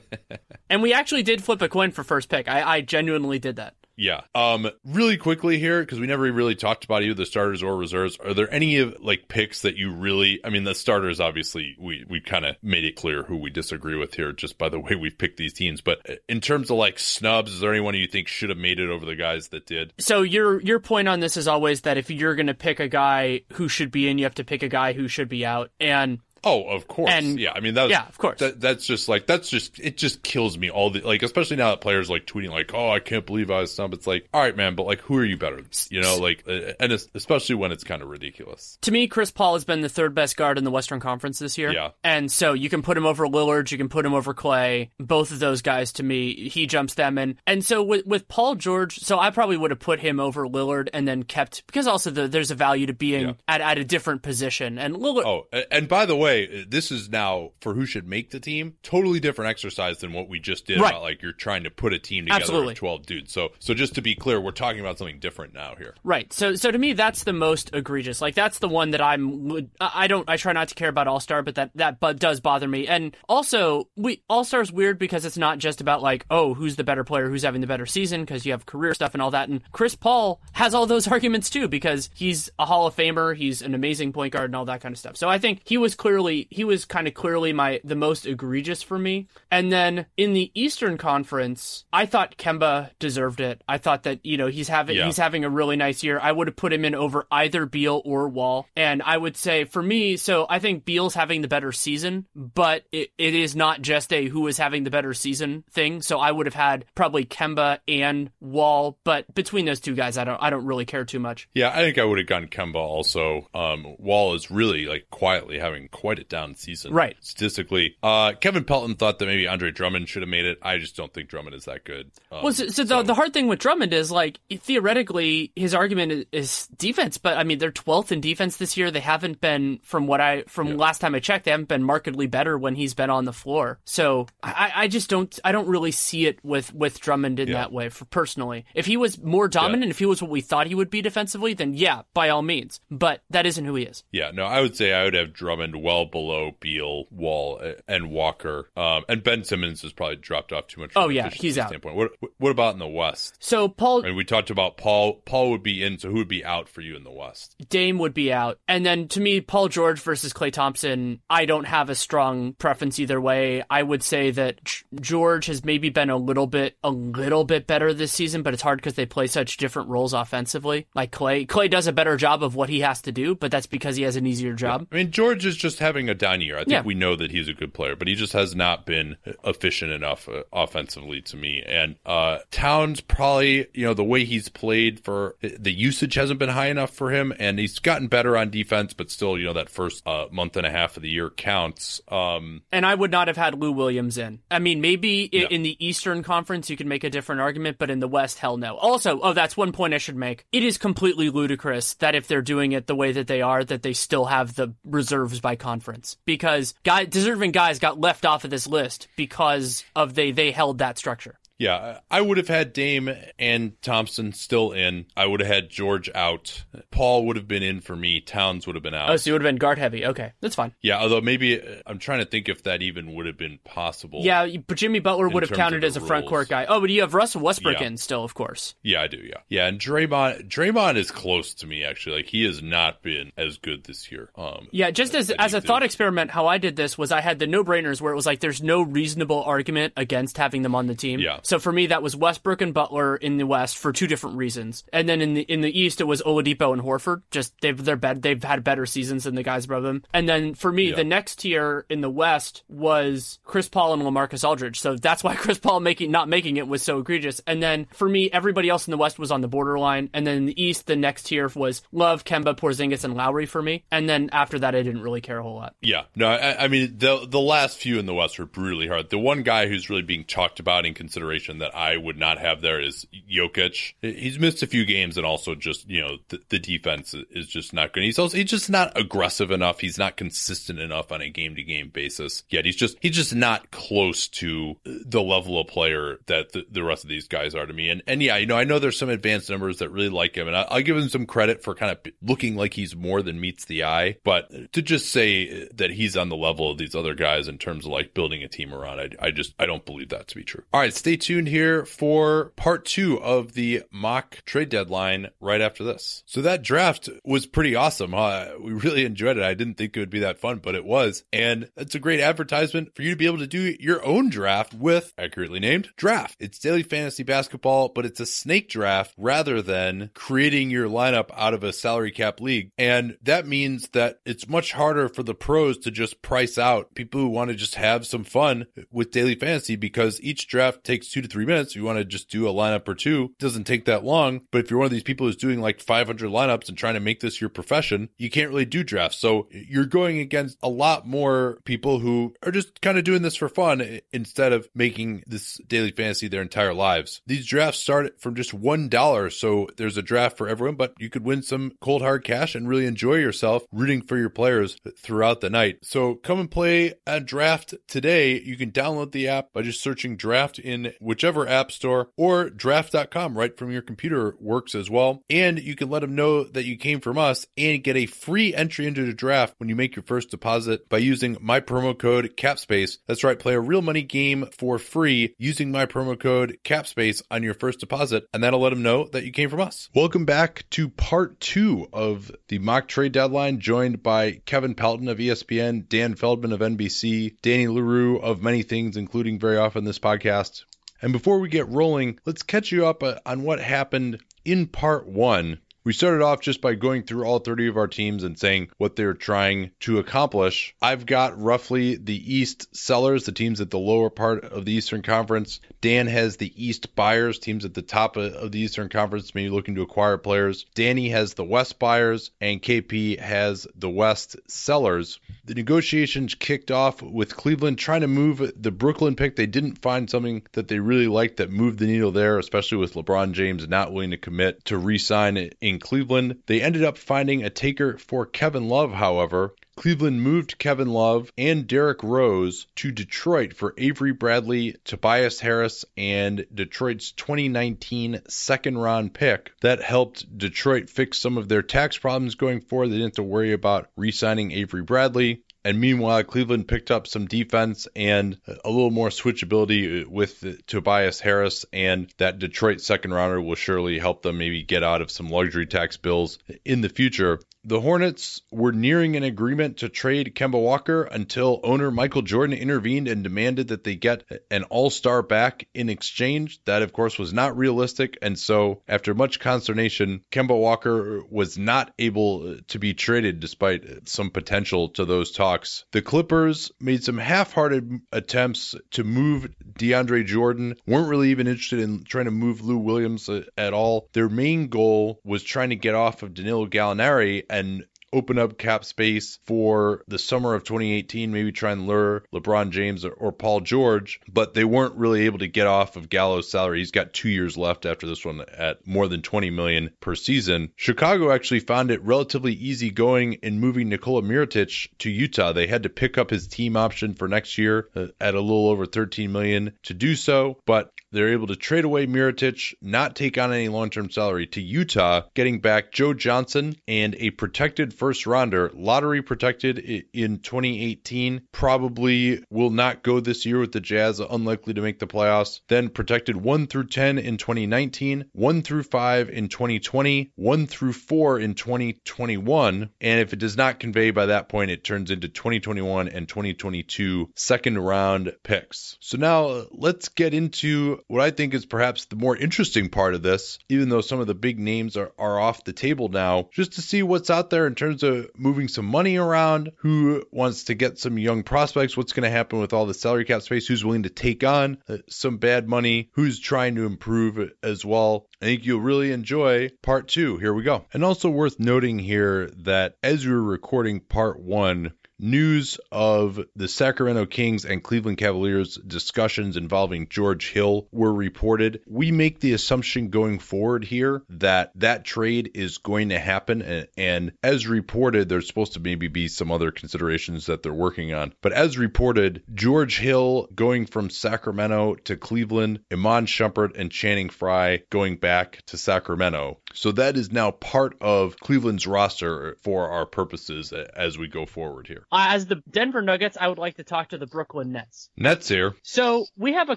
and we actually did flip a coin for first pick. I, I genuinely did that.
Yeah. Um, really quickly here, because we never really talked about either the starters or reserves. Are there any of like picks that you really? I mean, the starters obviously we we kind of made it clear who we disagree with here just by the way we've picked these teams. But in terms of like snubs, is there anyone you think should have made it over the guys that did?
So your your point on this is always that if you're going to pick a guy who should be in, you have to pick a guy who should be out. And
Oh, of course.
And,
yeah, I mean that. Was,
yeah, of course.
That, that's just like that's just it. Just kills me all the like, especially now that players like tweeting like, "Oh, I can't believe I was snubbed." It's like, all right, man, but like, who are you better? You know, like, uh, and especially when it's kind of ridiculous.
To me, Chris Paul has been the third best guard in the Western Conference this year.
Yeah,
and so you can put him over Lillard, you can put him over Klay. Both of those guys, to me, he jumps them in. And so with with Paul George, so I probably would have put him over Lillard and then kept because also the, there's a value to being yeah. at at a different position. And Lillard.
Oh, and by the way, this is now for who should make the team totally different exercise than what we just did
right.
about like you're trying to put a team together
Absolutely.
of 12 dudes. So so just to be clear we're talking about something different now here.
Right. So so to me that's the most egregious. Like that's the one that i'm i don't i try not to care about all-star but that that but does bother me. And also we all-star's weird because it's not just about like oh who's the better player who's having the better season because you have career stuff and all that. And chris paul has all those arguments too because he's a hall of famer he's an amazing point guard and all that kind of stuff. So i think he was clearly he was kind of clearly my the most egregious for me. And then in the Eastern Conference, I thought Kemba deserved it. I thought that you know he's having
yeah.
he's having a really nice year. I would have put him in over either Beal or Wall. And I would say for me, so I think Beal's having the better season, but it, it is not just a who is having the better season thing. So I would have had probably Kemba and Wall, but between those two guys, I don't I don't really care too much.
Yeah, I think I would have gone Kemba also. Um, Wall is really like quietly having quite a down season,
right?
Statistically, uh, Kevin Pelton thought that maybe Andre Drummond should have made it. I just don't think Drummond is that good. Um,
well, so, so, so, The, the hard thing with Drummond is like theoretically his argument is, is, defense, but I mean they're 12th in defense this year. They haven't been from what I from yeah. last time I checked, they haven't been markedly better when he's been on the floor. So I, I just don't I don't really see it with with Drummond in
yeah.
that way. For personally, if he was more dominant,
yeah.
if he was what we thought he would be defensively, then yeah, by all means. But that isn't who he is.
Yeah, no, I would say I would have Drummond well below Beal, Wall, and Walker. Um, and Ben Simmons has probably dropped off too much.
oh yeah, he's out.
Standpoint. What what about in the West?
So Paul,
I mean, we talked about Paul. Paul would be in. So who would be out for you in the West?
Dame would be out, and then to me, Paul George versus Klay Thompson. I don't have a strong preference either way. I would say that George has maybe been a little bit a little bit better this season, but it's hard because they play such different roles offensively. Like Klay, Klay does a better job of what he has to do, but that's because he has an easier job.
Yeah. I mean, George is just having a down year. I think
Yeah.
we know that he's a good player, but he just has not been efficient enough uh, offensively to me. And uh, Towns probably, you know, the way he's played for the usage hasn't been high enough for him, and he's gotten better on defense, but still, you know, that first uh, month and a half of the year counts. Um,
And I would not have had Lou Williams in. I mean, maybe
No.
in the Eastern Conference you could make a different argument, but in the West, hell no. Also, oh, that's one point I should make. It is completely ludicrous that if they're doing it the way that they are, that they still have the reserves by conference because guy deserving guys got left off of this list because of they they held that structure.
Yeah, I would have had Dame and Thompson still in. I would have had George out. Paul would have been in for me. Towns would have been out.
Oh, so you would have been guard heavy. Okay, that's fine.
yeah, although maybe uh, I'm trying to think if that even would have been possible.
Yeah, but Jimmy Butler would have counted as a front court guy. Oh, but you have Russell Westbrook
Yeah.
in still, of course.
Yeah, I do. Yeah, yeah, and Draymond, Draymond is close to me actually. Like he has not been as good this year. Um,
Yeah, just as as a
did.
thought experiment, how I did this was I had the no brainers where it was like there's no reasonable argument against having them on the team.
Yeah.
So for me, that was Westbrook and Butler in the West for two different reasons, and then in the in the East it was Oladipo and Horford. Just they've they're bed they've had better seasons than the guys above them. And then for me,
Yeah.
the next tier in the West was Chris Paul and LaMarcus Aldridge. So that's why Chris Paul making not making it was so egregious. And then for me, everybody else in the West was on the borderline. And then in the East, the next tier was Love, Kemba, Porzingis, and Lowry for me. And then after that, I didn't really care a whole lot.
Yeah, no, I, I mean the the last few in the West were brutally hard. The one guy who's really being talked about in consideration that I would not have there is Jokic. He's missed a few games, and also just you know the, the defense is just not good. He's also he's just not aggressive enough. He's not consistent enough on a game to game basis. Yet he's just he's just not close to the level of player that the, the rest of these guys are to me. And and yeah, you know I know there's some advanced numbers that really like him, and I, I'll give him some credit for kind of looking like he's more than meets the eye. But to just say that he's on the level of these other guys in terms of like building a team around, I, I just I don't believe that to be true. All right, stay tuned here for part two of the mock trade deadline right after this. So that draft was pretty awesome. Huh? We really enjoyed it. I didn't think it would be that fun, but it was, and it's a great advertisement for you to be able to do your own draft with accurately named draft. It's daily fantasy basketball, but it's a snake draft rather than creating your lineup out of a salary cap league. And that means that it's much harder for the pros to just price out people who want to just have some fun with daily fantasy because each draft takes two to three minutes. If you want to just do a lineup or two, it doesn't take that long. But if you're one of these people who's doing like 500 lineups and trying to make this your profession, you can't really do drafts. So you're going against a lot more people who are just kind of doing this for fun instead of making this daily fantasy their entire lives. These drafts start from just $1. So there's a draft for everyone, but you could win some cold hard cash and really enjoy yourself rooting for your players throughout the night. So come and play a draft today. You can download the app by just searching draft in whichever app store or draft.com right from your computer works as well. And you can let them know that you came from us and get a free entry into the draft when you make your first deposit by using my promo code CAPSPACE. That's right, play a real money game for free using my promo code CAPSPACE on your first deposit, and that'll let them know that you came from us. Welcome back to part two of the mock trade deadline, joined by Kevin Pelton of ESPN, Dan Feldman of NBC, Danny Leroux of many things, including very often this podcast. And before we get rolling, let's catch you up uh, on what happened in part one. We started off just by going through all 30 of our teams and saying what they're trying to accomplish. I've got roughly the East sellers, the teams at the lower part of the Eastern Conference. Dan has the East buyers, teams at the top of the Eastern Conference, maybe looking to acquire players. Danny has the West buyers, and KP has the West sellers. The negotiations kicked off with Cleveland trying to move the Brooklyn pick. They didn't find something that they really liked that moved the needle there, especially with LeBron James not willing to commit to re sign in Cleveland. They ended up finding a taker for Kevin Love, however. Cleveland moved Kevin Love and Derrick Rose to Detroit for Avery Bradley, Tobias Harris, and Detroit's 2019 second round pick. That helped Detroit fix some of their tax problems going forward. They didn't have to worry about re signing Avery Bradley. And meanwhile, Cleveland picked up some defense and a little more switchability with Tobias Harris, and that Detroit second rounder will surely help them maybe get out of some luxury tax bills in the future. The Hornets were nearing an agreement to trade Kemba Walker until owner Michael Jordan intervened and demanded that they get an all star back in exchange. That, of course, was not realistic. And so, after much consternation, Kemba Walker was not able to be traded despite some potential to those talks. The Clippers made some half-hearted attempts to move DeAndre Jordan. weren't really even interested in trying to move Lou Williams uh, at all. Their main goal was trying to get off of Danilo Gallinari and open up cap space for the summer of 2018, maybe try and lure LeBron James or, or, Paul George, but they weren't really able to get off of Gallo's salary. He's got two years left after this one at more than 20 million per season. Chicago actually found it relatively easy going in moving Nikola Mirotic to Utah. They had to pick up his team option for next year uh, at a little over 13 million to do so, but they're able to trade away Mirotic, not take on any long-term salary to Utah, getting back Joe Johnson and a protected first rounder, lottery protected in 2018. Probably will not go this year with the Jazz, unlikely to make the playoffs. Then protected 1 through 10 in 2019, 1 through 5 in 2020, 1 through 4 in 2021. And if it does not convey by that point, it turns into 2021 and 2022 second round picks. So now uh, let's get into what I think is perhaps the more interesting part of this, even though some of the big names are, are off the table now, just to see what's out there in terms of moving some money around, who wants to get some young prospects, what's going to happen with all the salary cap space, who's willing to take on uh, some bad money, who's trying to improve as well. I think you'll really enjoy part two. Here we go. And also worth noting here that as we are recording part one, news of the Sacramento Kings and Cleveland Cavaliers discussions involving George Hill were reported. We make the assumption going forward here that that trade is going to happen. And, and as reported, there's supposed to maybe be some other considerations that they're working on. But as reported, George Hill going from Sacramento to Cleveland, Iman Shumpert and Channing Frye going back to Sacramento. So that is now part of Cleveland's roster for our purposes as we go forward here.
Uh, as the Denver Nuggets, I would like to talk to the Brooklyn Nets.
Nets here.
So we have a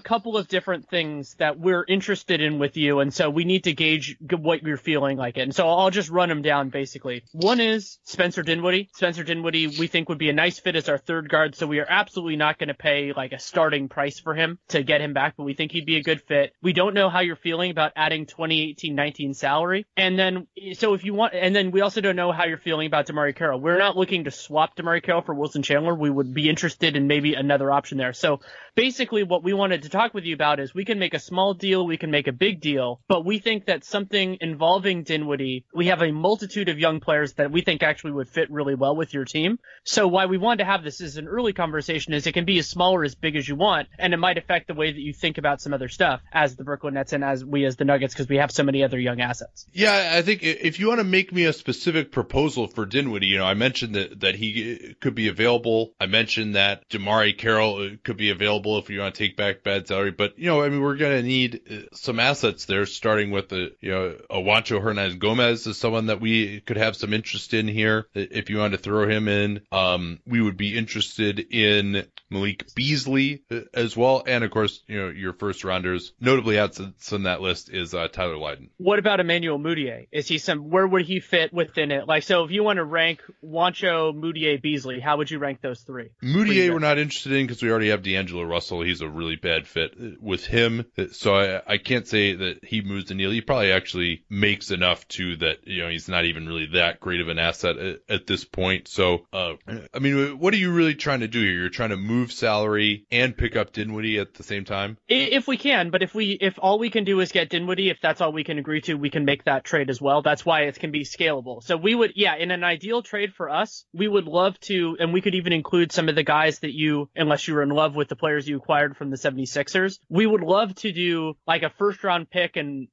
couple of different things that we're interested in with you, and so we need to gauge what you're feeling like it. And so I'll just run them down basically. One is Spencer Dinwiddie. Spencer Dinwiddie, we think would be a nice fit as our third guard, so we are absolutely not going to pay like a starting price for him to get him back, but we think he'd be a good fit. We don't know how you're feeling about adding 2018-19 salary. And then, so if you want, and then we also don't know how you're feeling about DeMarre Carroll. We're not looking to swap DeMarre Carroll for Wilson Chandler. We would be interested in maybe another option there. So basically what we wanted to talk with you about is we can make a small deal, we can make a big deal, but we think that something involving Dinwiddie, we have a multitude of young players that we think actually would fit really well with your team. So why we wanted to have this as an early conversation is it can be as small or as big as you want, and it might affect the way that you think about some other stuff as the Brooklyn Nets and as we as the Nuggets because we have so many other young assets.
Yeah, I think if you want to make me a specific proposal for Dinwiddie, you know, I mentioned that that he could be available. I mentioned that DeMarre Carroll uh, could be available if you want to take back bad salary. But you know, I mean, we're going to need uh, some assets there, starting with the you know, a Juancho Hernangomez is someone that we could have some interest in here. If you want to throw him in, um, we would be interested in Malik Beasley uh, as well, and of course, you know, your first rounders. Notably, outside on that list is uh, Tyler Lydon.
What about Emmanuel Mudiay? Is he some? Where would he fit within it? Like, so if you want to rank Juancho, Mudiay, Beasley, how would you rank those three?
Mudiay, we're not interested in because we already have D'Angelo Russell. He's a really bad fit with him, so I, I can't say that he moves the needle. He probably actually makes enough to that. You know, he's not even really that great of an asset at, at this point. So, uh, I mean, what are you really trying to do here? You're trying to move salary and pick up Dinwiddie at the same time.
If we can, but if we if all we can do is get Dinwiddie, if that's all we can agree to, we can make that trade as well. That's why it can be scalable. So we would, yeah, in an ideal trade for us, we would love to, and we could even include some of the guys that you, unless you were in love with the players you acquired from the 76ers, we would love to do like a first round pick and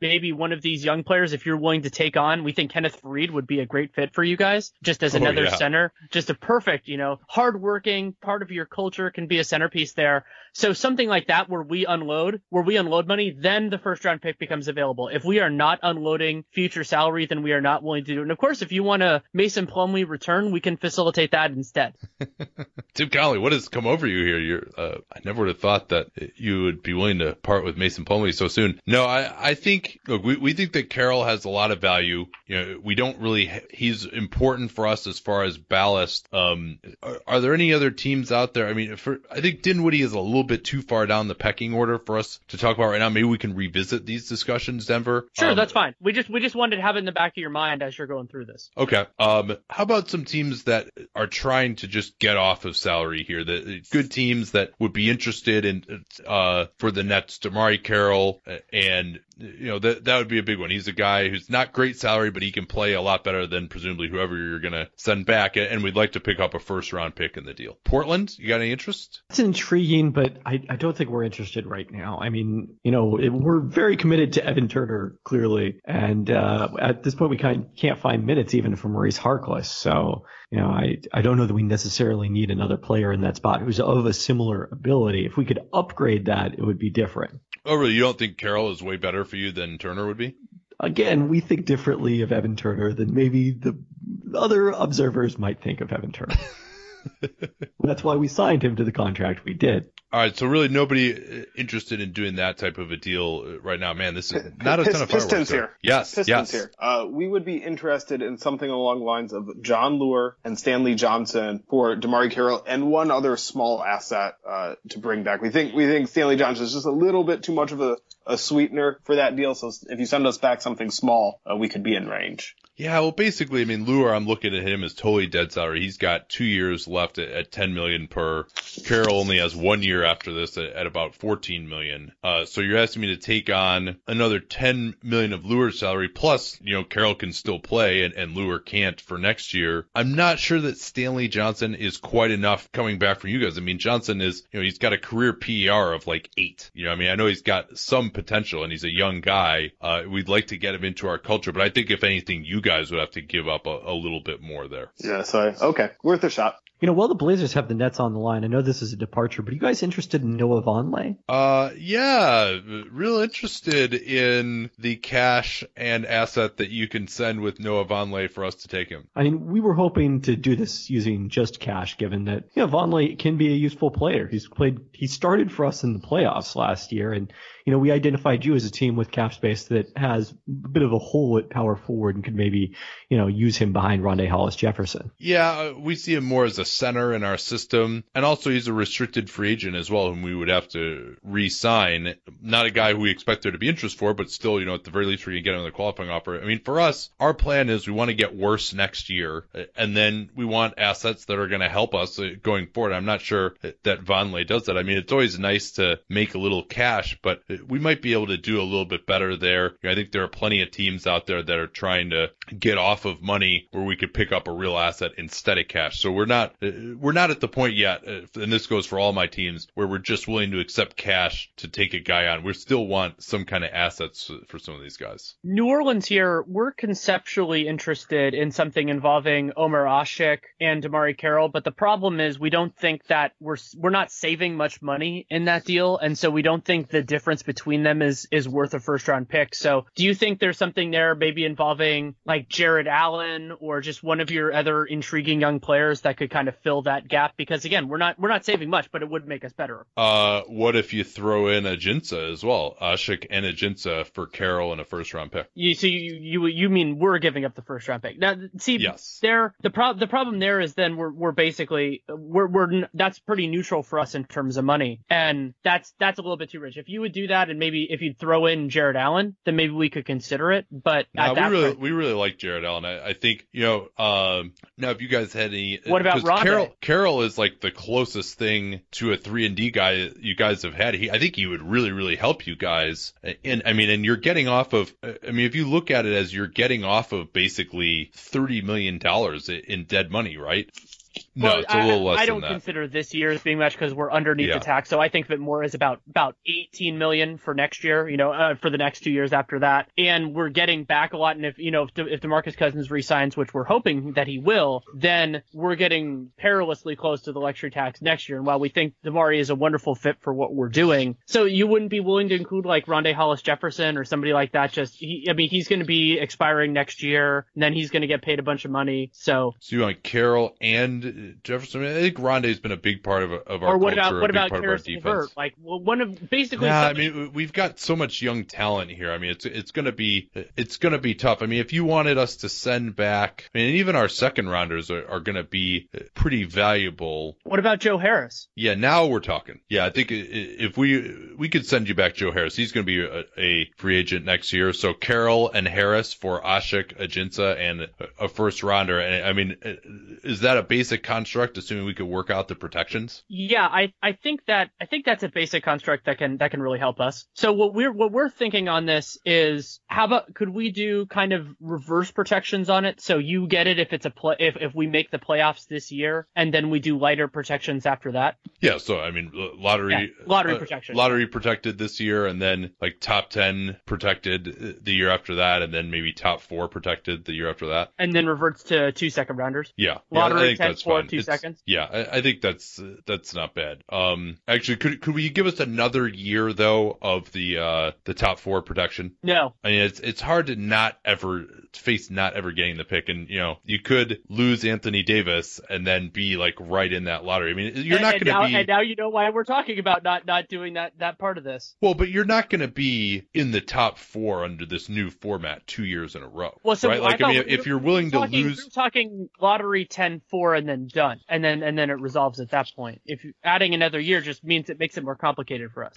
maybe one of these young players if you're willing to take on. We think Kenneth Faried would be a great fit for you guys, just as oh, another yeah. center, just a perfect, you know, hardworking part of your culture can be a centerpiece there. So something like that where we unload, where we unload money, then the first round pick becomes available. If we are not unloading future salary, then we are not willing to do it. And of course, if you want a Mason Plumlee return, we can facilitate that instead.
Tim Connolly, what has come over you here? You're, uh, I never would have thought that you would be willing to part with Mason Plumlee so soon. No, I, I think, look, we, we think that Carroll has a lot of value. You know, we don't really, he's important for us as far as ballast. Um, are, are there any other teams out there? I mean, for, I think Dinwiddie is a little bit too far down the pecking order for us to talk about right now. Maybe we can revisit these discussions, Denver.
Sure, um, that's fine. We just we just wanted to have it in the back of your mind as you're going through this.
Okay. Um, how about some teams that are trying to just get off of salary here. The good teams that would be interested in uh, for the Nets, DeMarre Carroll, and you know that that would be a big one. He's a guy who's not great salary, but he can play a lot better than presumably whoever you're going to send back. And we'd like to pick up a first round pick in the deal. Portland, you got any interest?
It's intriguing, but I, I don't think we're interested right now. I mean, you know, it, we're very committed to Evan Turner clearly, and uh, at this point we kind can't find minutes even from Maurice Harkless. So you know, I I don't know that we necessarily need another player in that spot who's of a similar ability. If we could upgrade that, it would be different.
Oh, really? You don't think Carroll is way better for you than Turner would be?
Again, we think differently of Evan Turner than maybe the other observers might think of Evan Turner. That's why we signed him to the contract we did.
All right, so really nobody uh, interested in doing that type of a deal uh, right now. Man, this is not a ton of
Pistons here.
Yes,
Pistons
yes.
here. Uh, we would be interested in something along the lines of Jon Leuer and Stanley Johnson for DeMarre Carroll and one other small asset uh, to bring back. We think we think Stanley Johnson is just a little bit too much of a, a sweetener for that deal. So if you send us back something small, uh, we could be in range.
Yeah, well, basically, I mean, Leuer, I'm looking at him as totally dead salary. He's got two years left at, at 10 million per. Carroll only has one year after this at, at about 14 million. Uh, so you're asking me to take on another 10 million of Leuer's salary plus, you know, Carroll can still play and, and Leuer can't for next year. I'm not sure that Stanley Johnson is quite enough coming back from you guys. I mean, Johnson is, you know, he's got a career PER of like eight. You know, I mean, I know he's got some potential and he's a young guy. Uh, we'd like to get him into our culture, but I think if anything, you guys would have to give up a, a little bit more there.
Yeah, so okay, worth a shot.
You know, while the Blazers have the Nets on the line, I know this is a departure, but are you guys interested in Noah Vonleh?
Uh, yeah, real interested in the cash and asset that you can send with Noah Vonleh for us to take him.
I mean, we were hoping to do this using just cash, given that you know Vonleh can be a useful player. He's played, he started for us in the playoffs last year, and you know we identified you as a team with cap space that has a bit of a hole at power forward and could maybe you know use him behind Rondae Hollis Jefferson.
Yeah, we see him more as a center in our system. And also he's a restricted free agent as well, whom we would have to re-sign. Not a guy who we expect there to be interest for, but still, you know, at the very least we can get the qualifying offer. I mean, for us, our plan is we want to get worse next year, and then we want assets that are going to help us uh, going forward. I'm not sure that Vonleh does that. I mean, it's always nice to make a little cash, but we might be able to do a little bit better there. I think there are plenty of teams out there that are trying to get off of money where we could pick up a real asset instead of cash. So we're not we're not at the point yet, uh, and this goes for all my teams, where we're just willing to accept cash to take a guy on. We still want some kind of assets for some of these guys.
New Orleans here, we're conceptually interested in something involving Omer Asik and DeMarre Carroll, but the problem is we don't think that we're we're not saving much money in that deal, and so we don't think the difference between them is is worth a first round pick. So, do you think there's something there, maybe involving like Jarrett Allen or just one of your other intriguing young players that could kind of fill that gap? Because again, we're not we're not saving much, but it would make us better.
Uh, what if you throw in Ajinça as well, Asik and Ajinça for Carroll and a first round pick?
You so you you you mean we're giving up the first round pick now? See,
yes.
there the problem the problem there is then we're we're basically we're we're that's pretty neutral for us in terms of money, and that's that's a little bit too rich. If you would do that, and maybe if you'd throw in Jarrett Allen, then maybe we could consider it. But
we really
point,
we really like Jarrett Allen. I, I think you know. Um, now, if you guys had any,
what about
Carroll is like the closest thing to a three and D guy you guys have had. He, I think he would really really help you guys. And I mean, and you're getting off of. I mean, if you look at it as you're getting off of basically thirty million dollars in dead money, right? No,
well,
it's a little
I,
less
I don't consider this year as being much because we're underneath
Yeah.
the tax. So I think that more is about about 18 million for next year. You know, uh, for the next two years after that, and we're getting back a lot. And if you know if, De- if DeMarcus Cousins resigns, which we're hoping that he will, then we're getting perilously close to the luxury tax next year. And while we think DeMarre is a wonderful fit for what we're doing, so you wouldn't be willing to include like Rondae Hollis Jefferson or somebody like that. Just he, I mean, he's going to be expiring next year, and then he's going to get paid a bunch of money. So
So you want Carroll and Jefferson? I, think Rondae's been a big part of of our
or what
culture,
about what about
part of our defense.
LeVert? Like well, one of basically.
Yeah, I mean we've got so much young talent here. I mean it's it's gonna be it's gonna be tough. I mean if you wanted us to send back, I mean even our second rounders are, are gonna be pretty valuable.
what about Joe Harris?
Yeah, now we're talking. Yeah, I think if we we could send you back Joe Harris, he's gonna be a, a free agent next year. So Carroll and Harris for Asik, Ajinça, and a- first rounder. And I mean, is that a basic construct, assuming we could work out the protections?
Yeah, I, I think that I think that's a basic construct that can that can really help us. So what we're what we're thinking on this is how about could we do kind of reverse protections on it? So you get it if it's a play if, if we make the playoffs this year and then we do lighter protections after that.
Yeah, so I mean lottery
yeah, lottery
uh,
protection.
Lottery protected this year and then like top 10 protected uh, the year after that and then maybe top 4 protected the year after that.
And then reverts to two second rounders.
Yeah.
Lottery
yeah,
10, Two seconds.
Yeah, I, I think that's uh, that's not bad. Um, actually, could could we give us another year though of the uh the top four production?
No.
I mean, it's it's hard to not ever face not ever getting the pick, and you know you could lose Anthony Davis and then be like right in that lottery. I mean, you're
and,
not going to be.
And now you know why we're talking about not not doing that that part of this.
Well, but you're not going to be in the top four under this new format two years in a row.
Well, so
right?
I
like I mean, if you're willing to
talking,
lose,
talking lottery ten four and then done and then and then it resolves at that point if adding another year just means it makes it more complicated for us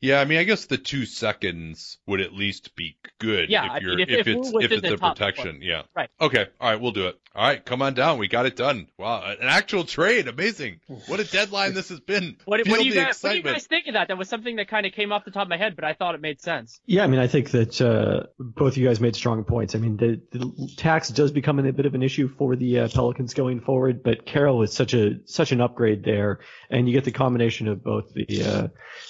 yeah, I mean, I guess the two seconds would at least be good
Yeah,
if you're
mean, if-
if,
if
it's if it's
the
a
top
protection, yeah.
Right.
Okay, all right, we'll do it. All right, come on down. We got it done. Wow, an actual trade, amazing. What a deadline this has been.
what, what, do you
the
guys, what do you guys think of that that was something that kind of came off the top of my head but i thought it made sense
Yeah, I mean, I think that uh, both of you guys made strong points. I mean, the, the tax does become a bit of an issue for the uh, Pelicans going forward, but Carroll is such a such an upgrade there, and you get the combination of both the. Uh,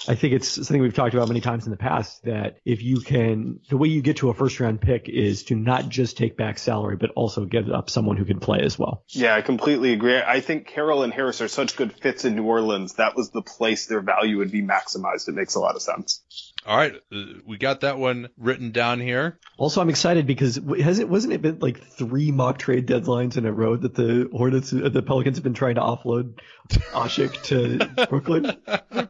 I think it's something we've talked about many times in the past that if you can, the way you get to a first round pick is to not just take back salary, but also give up someone who can play as well.
Yeah, I completely agree. I think Carroll and Harris are such good fits in New Orleans. That was the place their value would be maximized. It makes a lot of sense.
All right, uh, we got that one written down here.
Also, I'm excited because has it wasn't it been like three mock trade deadlines in a row that the Hornets, uh, the Pelicans have been trying to offload Asik to Brooklyn.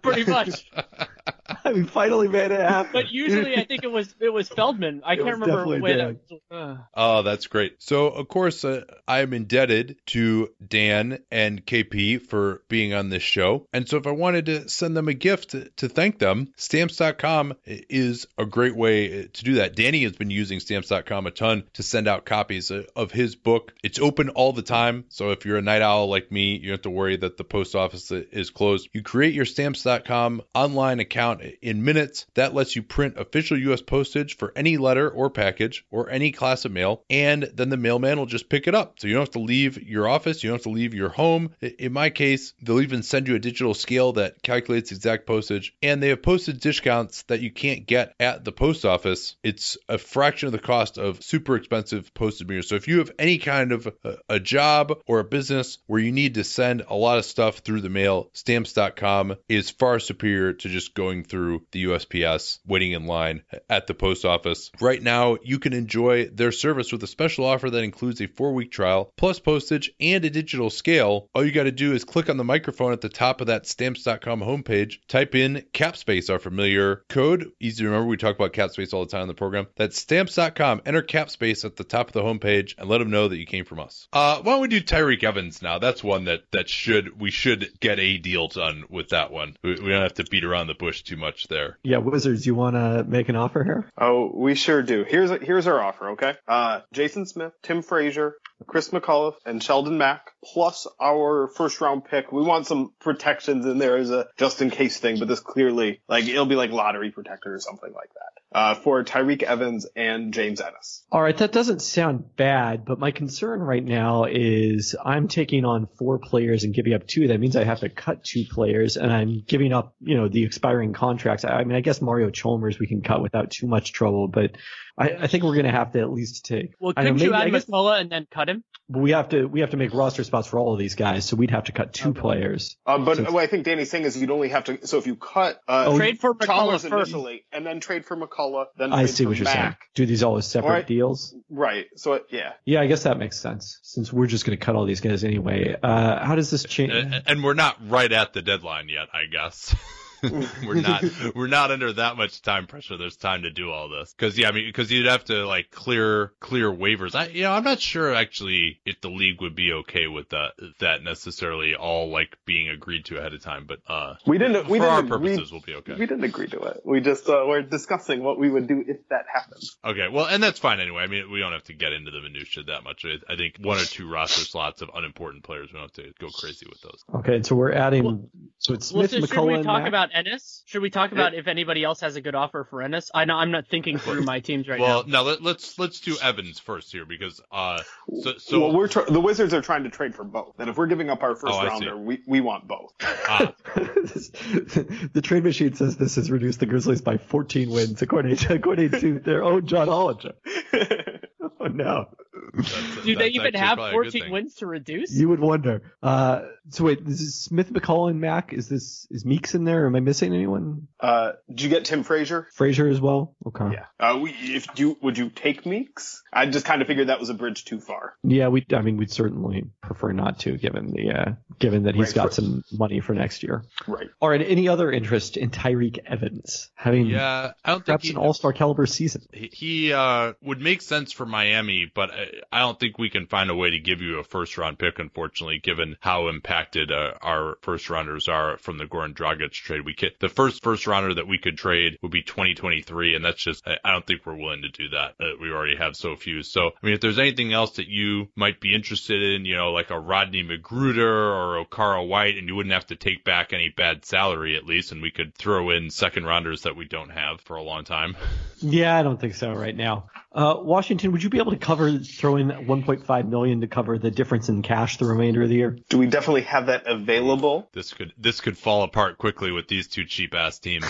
pretty much
I mean, finally made it happen.
but usually i think it was it was feldman i
It
can't remember when
Dan.
uh,
Oh, that's great. So, of course, uh, I am indebted to Dan and KP for being on this show. And so, if I wanted to send them a gift to, to thank them, stamps.com is a great way to do that. Danny has been using stamps.com a ton to send out copies of- of his book. It's open all the time. So, if you're a night owl like me, you don't have to worry that the post office is closed. You create your stamps.com online account in minutes. That lets you print official U.S. postage for any letter or package or any class of mail, and then the mailman will just pick it up. So you don't have to leave your office, you don't have to leave your home. In my case, they'll even send you a digital scale that calculates exact postage, and they have postage discounts that you can't get at the post office. It's a fraction of the cost of super expensive postage meters. So if you have any kind of a, a job or a business where you need to send a lot of stuff through the mail, stamps.com is far superior to just going through the USPS, waiting in line at the post office. Right now, you can enjoy their service with a special offer that includes a four week trial, plus postage and a digital scale. All you got to do is click on the microphone at the top of that stamps.com homepage, type in capspace, our familiar code. Easy to remember, we talk about capspace all the time in the program. That's stamps.com. Enter capspace at the top of the homepage and let them know that you came from us. Uh, why don't we do Tyreke Evans now? That's one that, that should, we should get a deal done with that one. We, we don't have to beat around the bush too much there.
Yeah, Wizards, you want to make an offer here?
Oh, we sure do. Here's here's our offer, okay? Uh, Jason Smith, Tim Frazier, Chris McCullough, and Sheldon Mac, plus our first round pick. We want some protections in there as a just in case thing, but this clearly, like, it'll be like lottery protector or something like that. Uh, for Tyreke Evans and James Ennis.
All right, that doesn't sound bad, but my concern right now is I'm taking on four players and giving up two. That means I have to cut two players, and I'm giving up, you know, the expiring contracts. I, I mean, I guess Mario Chalmers we can cut without too much trouble, but I, I think we're going to have to at least take.
well couldn't you
maybe- I
add
guess-
mccullough and then cut him
But we have to we have to make roster spots for all of these guys, so we'd have to cut two
Okay.
players.
Uh, but
So-
what I think Danny's saying is you'd only have to, so if you cut, uh,
Oh,
trade for mccullough
Chalmers
first
initially, and then trade for McCullough, then
I see what you're saying. Do these all as separate
Alright.
deals?
Right. So, yeah.
Yeah, I guess that makes sense since we're just going to cut all these guys anyway. Uh, how does this change?
And, and we're not right at the deadline yet, I guess. we're not we're not under that much time pressure. There's time to do all this because yeah, I mean because you'd have to like clear clear waivers. I you know I'm not sure actually if the league would be okay with that that necessarily all like being agreed to ahead of time. But uh,
we didn't. We
for
didn't
our
agree-
purposes, we'll be okay.
We didn't agree to it. We just uh, we're discussing what we would do if that happens.
Okay, well, and that's fine anyway. I mean, we don't have to get into the minutia that much. I, I think one or two roster slots of unimportant players. We don't have to go crazy with those.
Okay, so we're adding.
Well-
so it's
Well,
Smith,
so should we talk
Mack.
About Ennis? Should we talk about if anybody else has a good offer for Ennis? I know I'm not thinking through my teams right now.
well,
now.
now let, let's let's do Evans first here because uh, so so
well, we're tr- the Wizards are trying to trade for both, and if we're giving up our first
Oh,
rounder, we, we want both.
ah,
the trade machine says this has reduced the Grizzlies by 14 wins, according to according to their own John Hollinger. Oh no,
that's,
Do they even have
probably a good
14 wins to reduce?
you would wonder. Uh, so wait, this is Smith, McCall, and Mack. Is this is Meeks in there? Am I missing anyone?
uh, did you get Tim Frazier?
Frazier as well. Okay.
Yeah. Uh, we, if you would you take Meeks? I just kind of figured that was a bridge too far.
Yeah, we. I mean, we'd certainly prefer not to, given the uh, given that he's
Right,
got
for-
some money for next year.
Right.
All right. Any other interest in Tyreke Evans having
Yeah, I don't think
perhaps
he,
an All Star caliber season?
he he, uh would make sense for Miami, but I, I don't think we can find a way to give you a first round pick, unfortunately, given how impacted uh, our first rounders are from the Goran Dragic trade. We the first first rounder that we could trade would be 2023, and that's just I, I don't think we're willing to do that. Uh, we already have so few. So I mean, if there's anything else that you might be interested in, you know, like a Rodney McGruder or Okaro White, and you wouldn't have to take back any bad salary at least, and we could throw in second rounders that we don't have for a long time.
Yeah, I don't think so right now. Uh, Washington, would you be able to cover throw in 1.5 million to cover the difference in cash the remainder of the year?
Do we definitely have that available?
This could this could fall apart quickly with these two cheap ass teams.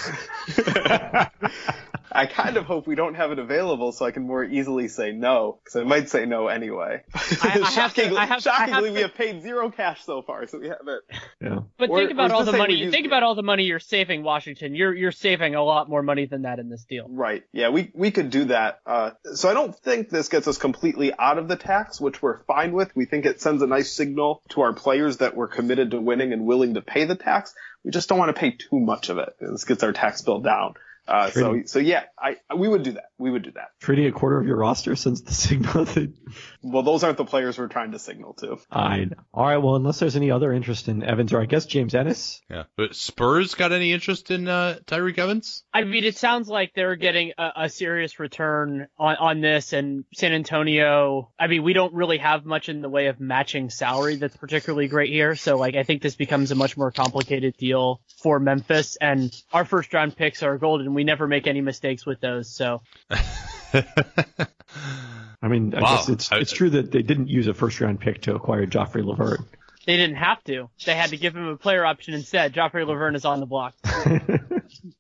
I kind of hope we don't have it available so I can more easily say no, because I might say no anyway.
I have to-
shockingly,
I have- I have to-
we have paid zero cash so far, so we haven't.
Yeah.
But
Or-
think about all the money.
we use-
Think about all the money you're saving, Washington. You're you're saving a lot more money than that in this deal.
Right. Yeah, we we could do that. Uh, so I don't think this gets us completely out of the tax, which we're fine with. We think it sends a nice signal to our players that we're committed to winning and willing to pay the tax. We just don't want to pay too much of it. This gets our tax bill down. Uh, so so yeah, I we would do that. We would do that.
Trading a quarter of your roster since the signal that
Well, those aren't the players we're trying to signal to.
I know. All right. Well, unless there's any other interest in Evans or I guess James Ennis.
Yeah. But Spurs got any interest in uh, Tyreke Evans?
I mean, it sounds like they're getting a, a serious return on, on this, and San Antonio. I mean, we don't really have much in the way of matching salary that's particularly great here. So, like, I think this becomes a much more complicated deal for Memphis. And our first round picks are golden. We never make any mistakes with those. So,
I mean, I
Wow.
guess it's it's true that they didn't use a first round pick to acquire Joffrey Lauvergne.
they didn't have to. They had to give him a player option instead. Joffrey Lauvergne is on the block.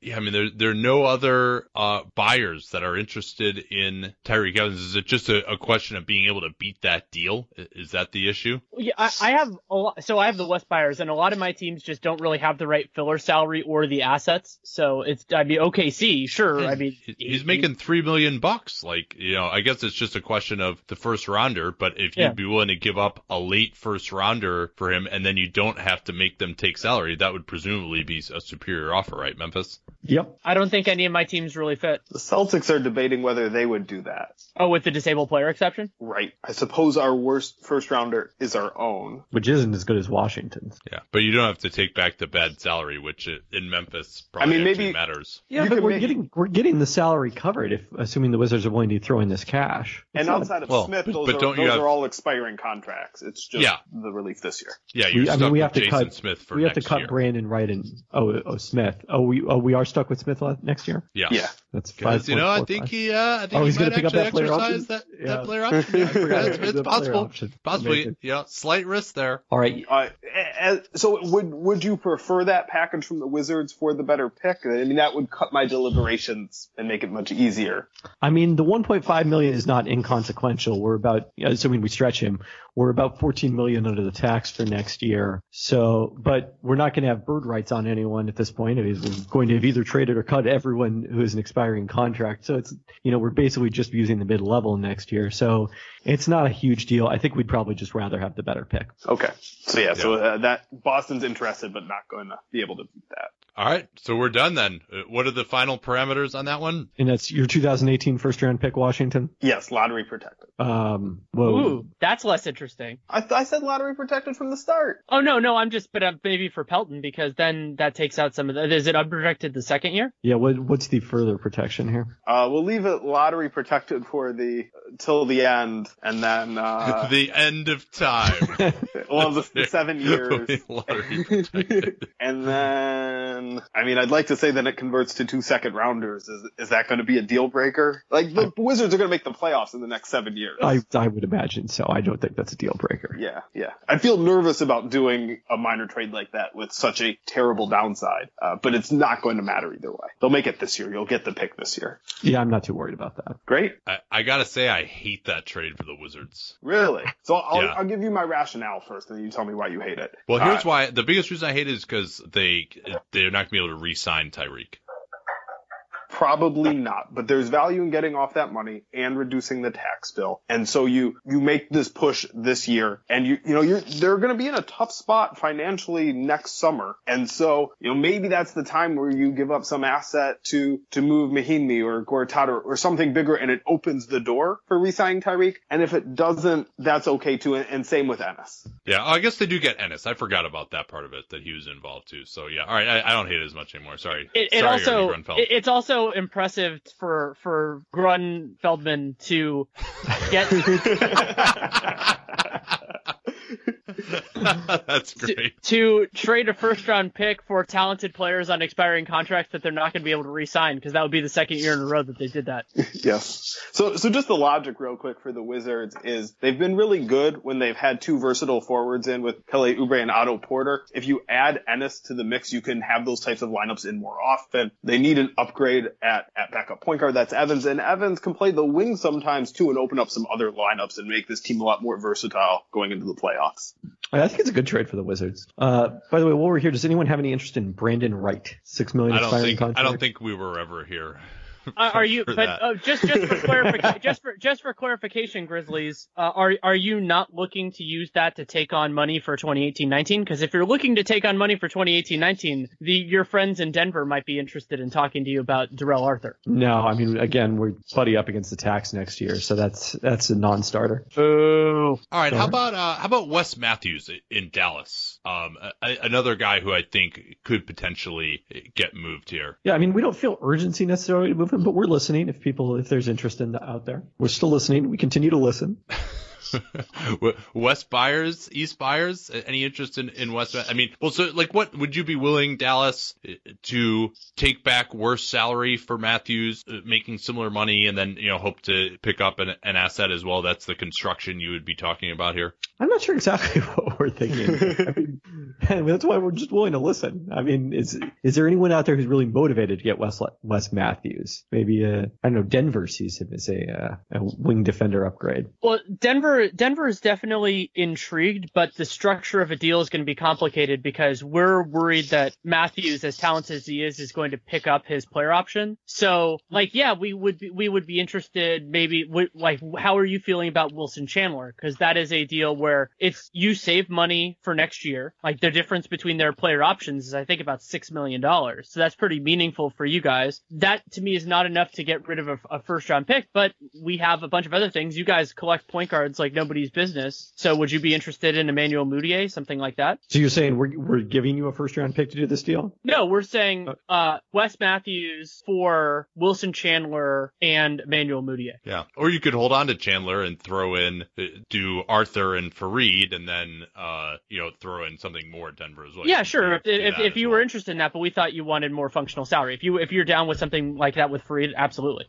Yeah, I mean, there there are no other uh, buyers that are interested in Tyreke Evans. Is it just a, a question of being able to beat that deal? Is that the issue?
Yeah, I, I have a lot. So I have the West buyers, and a lot of my teams just don't really have the right filler salary or the assets. So it's, I mean, OKC, sure. I mean,
He- he's making three million bucks. Like, you know, I guess it's just a question of the first rounder. But if you'd be willing to give up a late first rounder for him, and then you don't have to make them take salary, that would presumably be a superior offer, right, Memphis?
Yep.
I don't think any of my teams really fit.
The Celtics are debating whether they would do that.
Oh, with the disabled player exception?
Right. I suppose our worst first rounder is our own.
Which isn't as good as Washington's.
Yeah, but you don't have to take back the bad salary, which in Memphis probably
I
probably
mean,
actually
maybe-
matters.
Yeah,
You
but we're
make-
getting we're getting the salary covered if assuming the Wizards are willing to throw in this cash. It's
And
not-
outside of
well,
Smith,
but-
those,
but
are,
don't you
those
have-
are all expiring contracts. It's just
Yeah.
the relief this year.
Yeah,
We-
you're
I mean, we
with
have to
Jason
cut-
Smith for
we have to cut
year.
Brandan Wright and oh, oh Smith. Oh, we oh, we are stuck with Smith next year.
Yeah.
Yeah.
That's
Because you know, I think he, uh, I think
Oh,
he
he's gonna
might
pick up
actually
that player
exercise
option?
that,
Yeah.
that player option. Yeah, it's, it's possible. Possibly,
Amazing.
yeah, slight risk there.
All right.
Uh, so would would you prefer that package from the Wizards for the better pick? I mean, that would cut my deliberations and make it much easier.
I mean, the 1.5 million is not inconsequential. We're about, assuming we stretch him, we're about 14 million under the tax for next year. So, but we're not going to have bird rights on anyone at this point. It is we're going to have either traded or cut everyone who is has an expiring contract. So it's, you know, we're basically just using the mid level next year. So it's not a huge deal. I think we'd probably just rather have the better pick.
Okay. So yeah, so uh, that Boston's interested, but not going to be able to beat that.
All right, so we're done then. Uh, What are the final parameters on that one?
And that's your 2018 first round pick, Washington.
Yes, lottery protected.
Um, whoa.
Ooh, that's less interesting.
I, th- I said lottery protected from the start.
Oh no, no, I'm just, but uh, maybe for Pelton because then that takes out some of the. Is it unprotected the second year?
Yeah. What, what's the further protection here?
Uh, we'll leave it lottery protected for the till the end, and then uh,
the end of time.
well, the, the seven years.
Lottery protected.
And then, I mean, I'd like to say that it converts to two second rounders. Is is that going to be a deal breaker? Like the Wizards are going to make the playoffs in the next seven years.
I, I would imagine so. I don't think that's a deal breaker.
yeah, yeah. I feel nervous about doing a minor trade like that with such a terrible downside, uh, but it's not going to matter either way. They'll make it this year. You'll get the pick this year.
Yeah, I'm not too worried about that.
Great.
I, I gotta say, I hate that trade for the Wizards.
Really? So I'll,
Yeah.
I'll give you my rationale first, and then you tell me why you hate it.
Well, here's
Uh,
why. The biggest reason I hate it is because they they're not gonna be able to re-sign Tyreke.
Probably not, but there's value in getting off that money and reducing the tax bill. And so you, you make this push this year and you, you know, you're, they're going to be in a tough spot financially next summer. And so, you know, maybe that's the time where you give up some asset to, to move Mahinmi or Gortat or, or something bigger and it opens the door for re-signing Tyreke. And if it doesn't, that's okay too. And, and same with Ennis.
Yeah, I guess they do get Ennis. I forgot about that part of it that he was involved too. So yeah, all right, I, I don't hate it as much anymore. Sorry.
It, it
Sorry,
also it- it's also impressive for for Grun Feldman to get
That's
to,
great.
to trade a first round pick for talented players on expiring contracts that they're not going to be able to re-sign because that would be the second year in a row that they did that.
Yes. So, so just the logic real quick for the Wizards is they've been really good when they've had two versatile forwards in with Kelly Oubre and Otto Porter. If you add Ennis to the mix, you can have those types of lineups in more often. They need an upgrade at, at backup point guard. That's Evans and Evans can play the wing sometimes too and open up some other lineups and make this team a lot more versatile going into the playoffs.
I think it's a good trade for the Wizards. Uh, by the way, while we're here, does anyone have any interest in Brandan Wright? Six million
I don't think
contract.
I don't think we were ever here.
Uh, are you?
for
But
that.
uh, just just for clarification, just for just for clarification, Grizzlies, uh, are are you not looking to use that to take on money for 2018-19? Because if you're looking to take on money for 2018-19, the your friends in Denver might be interested in talking to you about Darrell Arthur.
No, I mean, again, we're buddy up against the tax next year, so that's that's a non-starter.
Boo.
All right, how about uh, how about Wes Matthews in Dallas? Um, a, a- another guy who I think could potentially get moved here.
Yeah, I mean, we don't feel urgency necessarily to move him, but we're listening. If people, if there's interest in the, out there, we're still listening. We continue to listen.
West Buyers, East Buyers, any interest in, in Wes? I mean, well, so like, what would you be willing, Dallas, uh, to take back worse salary for Matthews, uh, making similar money, and then you know hope to pick up an, an asset as well? That's the construction you would be talking about here.
I'm not sure exactly what we're thinking. I mean, and that's why we're just willing to listen. I mean, is is there anyone out there who's really motivated to get Wes Wes Matthews? Maybe uh, I don't know. Denver sees him as a uh, a wing defender upgrade.
Well, Denver Denver is definitely intrigued, but the structure of a deal is going to be complicated because we're worried that Matthews, as talented as he is, is going to pick up his player option. So, like, yeah, we would be, we would be interested. Maybe, like, how are you feeling about Wilson Chandler? Because that is a deal where it's you save money for next year. Like the difference between their player options is, I think, about six million dollars. So that's pretty meaningful for you guys. That to me is not enough to get rid of a, a first round pick, but we have a bunch of other things. You guys collect point guards like nobody's business. So would you be interested in Emmanuel Mudiay, something like that?
So you're saying we're we're giving you a first round pick to do this deal?
No, we're saying uh, Wes Matthews for Wilson Chandler and Emmanuel Mudiay.
Yeah, or you could hold on to Chandler and throw in uh, do Arthur and Faried, and then uh, you know throw in something more at Denver as well.
yeah,
You
sure. If, if, if you
well.
were interested in that, but we thought you wanted more functional salary. If you if you're down with something like that with Faried, absolutely.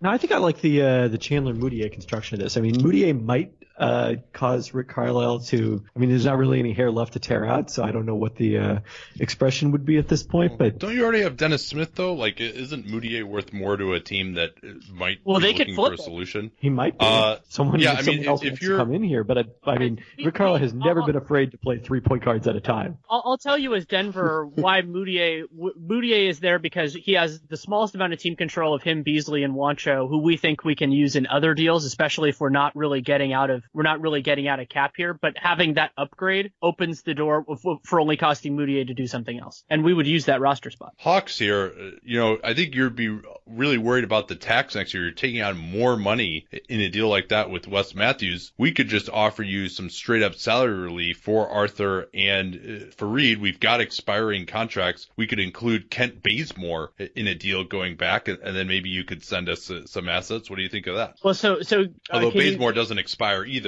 No, I think I like the uh, the Chandler Mudiay construction of this. I mean, Mudiay might uh, cause Rick Carlisle to. I mean, there's not really any hair left to tear out, so I don't know what the uh, expression would be at this point. But
Don't you already have Dennis Smith though? Like, isn't Mudiay worth more to a team that might
Well,
be
they could flip
for a
it.
he might be.
Uh,
someone,
yeah, I mean,
else
if
wants
you're-
come in here. But I, I mean, Rick Carlisle has never
I'll-
been afraid to play three point guards at a time.
I'll, I'll tell you as Denver why Mudiay Mudiay is there because he has the smallest amount of team control of him, Beasley, and Juancho, who we think we can use in other deals, especially if we're not really getting out of we're not really getting out of cap here. But having that upgrade opens the door for only costing Mudiay to do something else, and we would use that roster spot.
Hawks here, you know, I think you'd be really worried about the tax next year. You're taking on more money in a deal like that with Wes Matthews. We could just offer you some straight up salary relief for Arthur and uh, Faried. We've got expiring contracts. We could include Kent Bazemore in a deal going back, and, and then maybe you could send us uh, some assets. What do you think of that?
Well, so so uh,
although Bazemore you... doesn't expire either,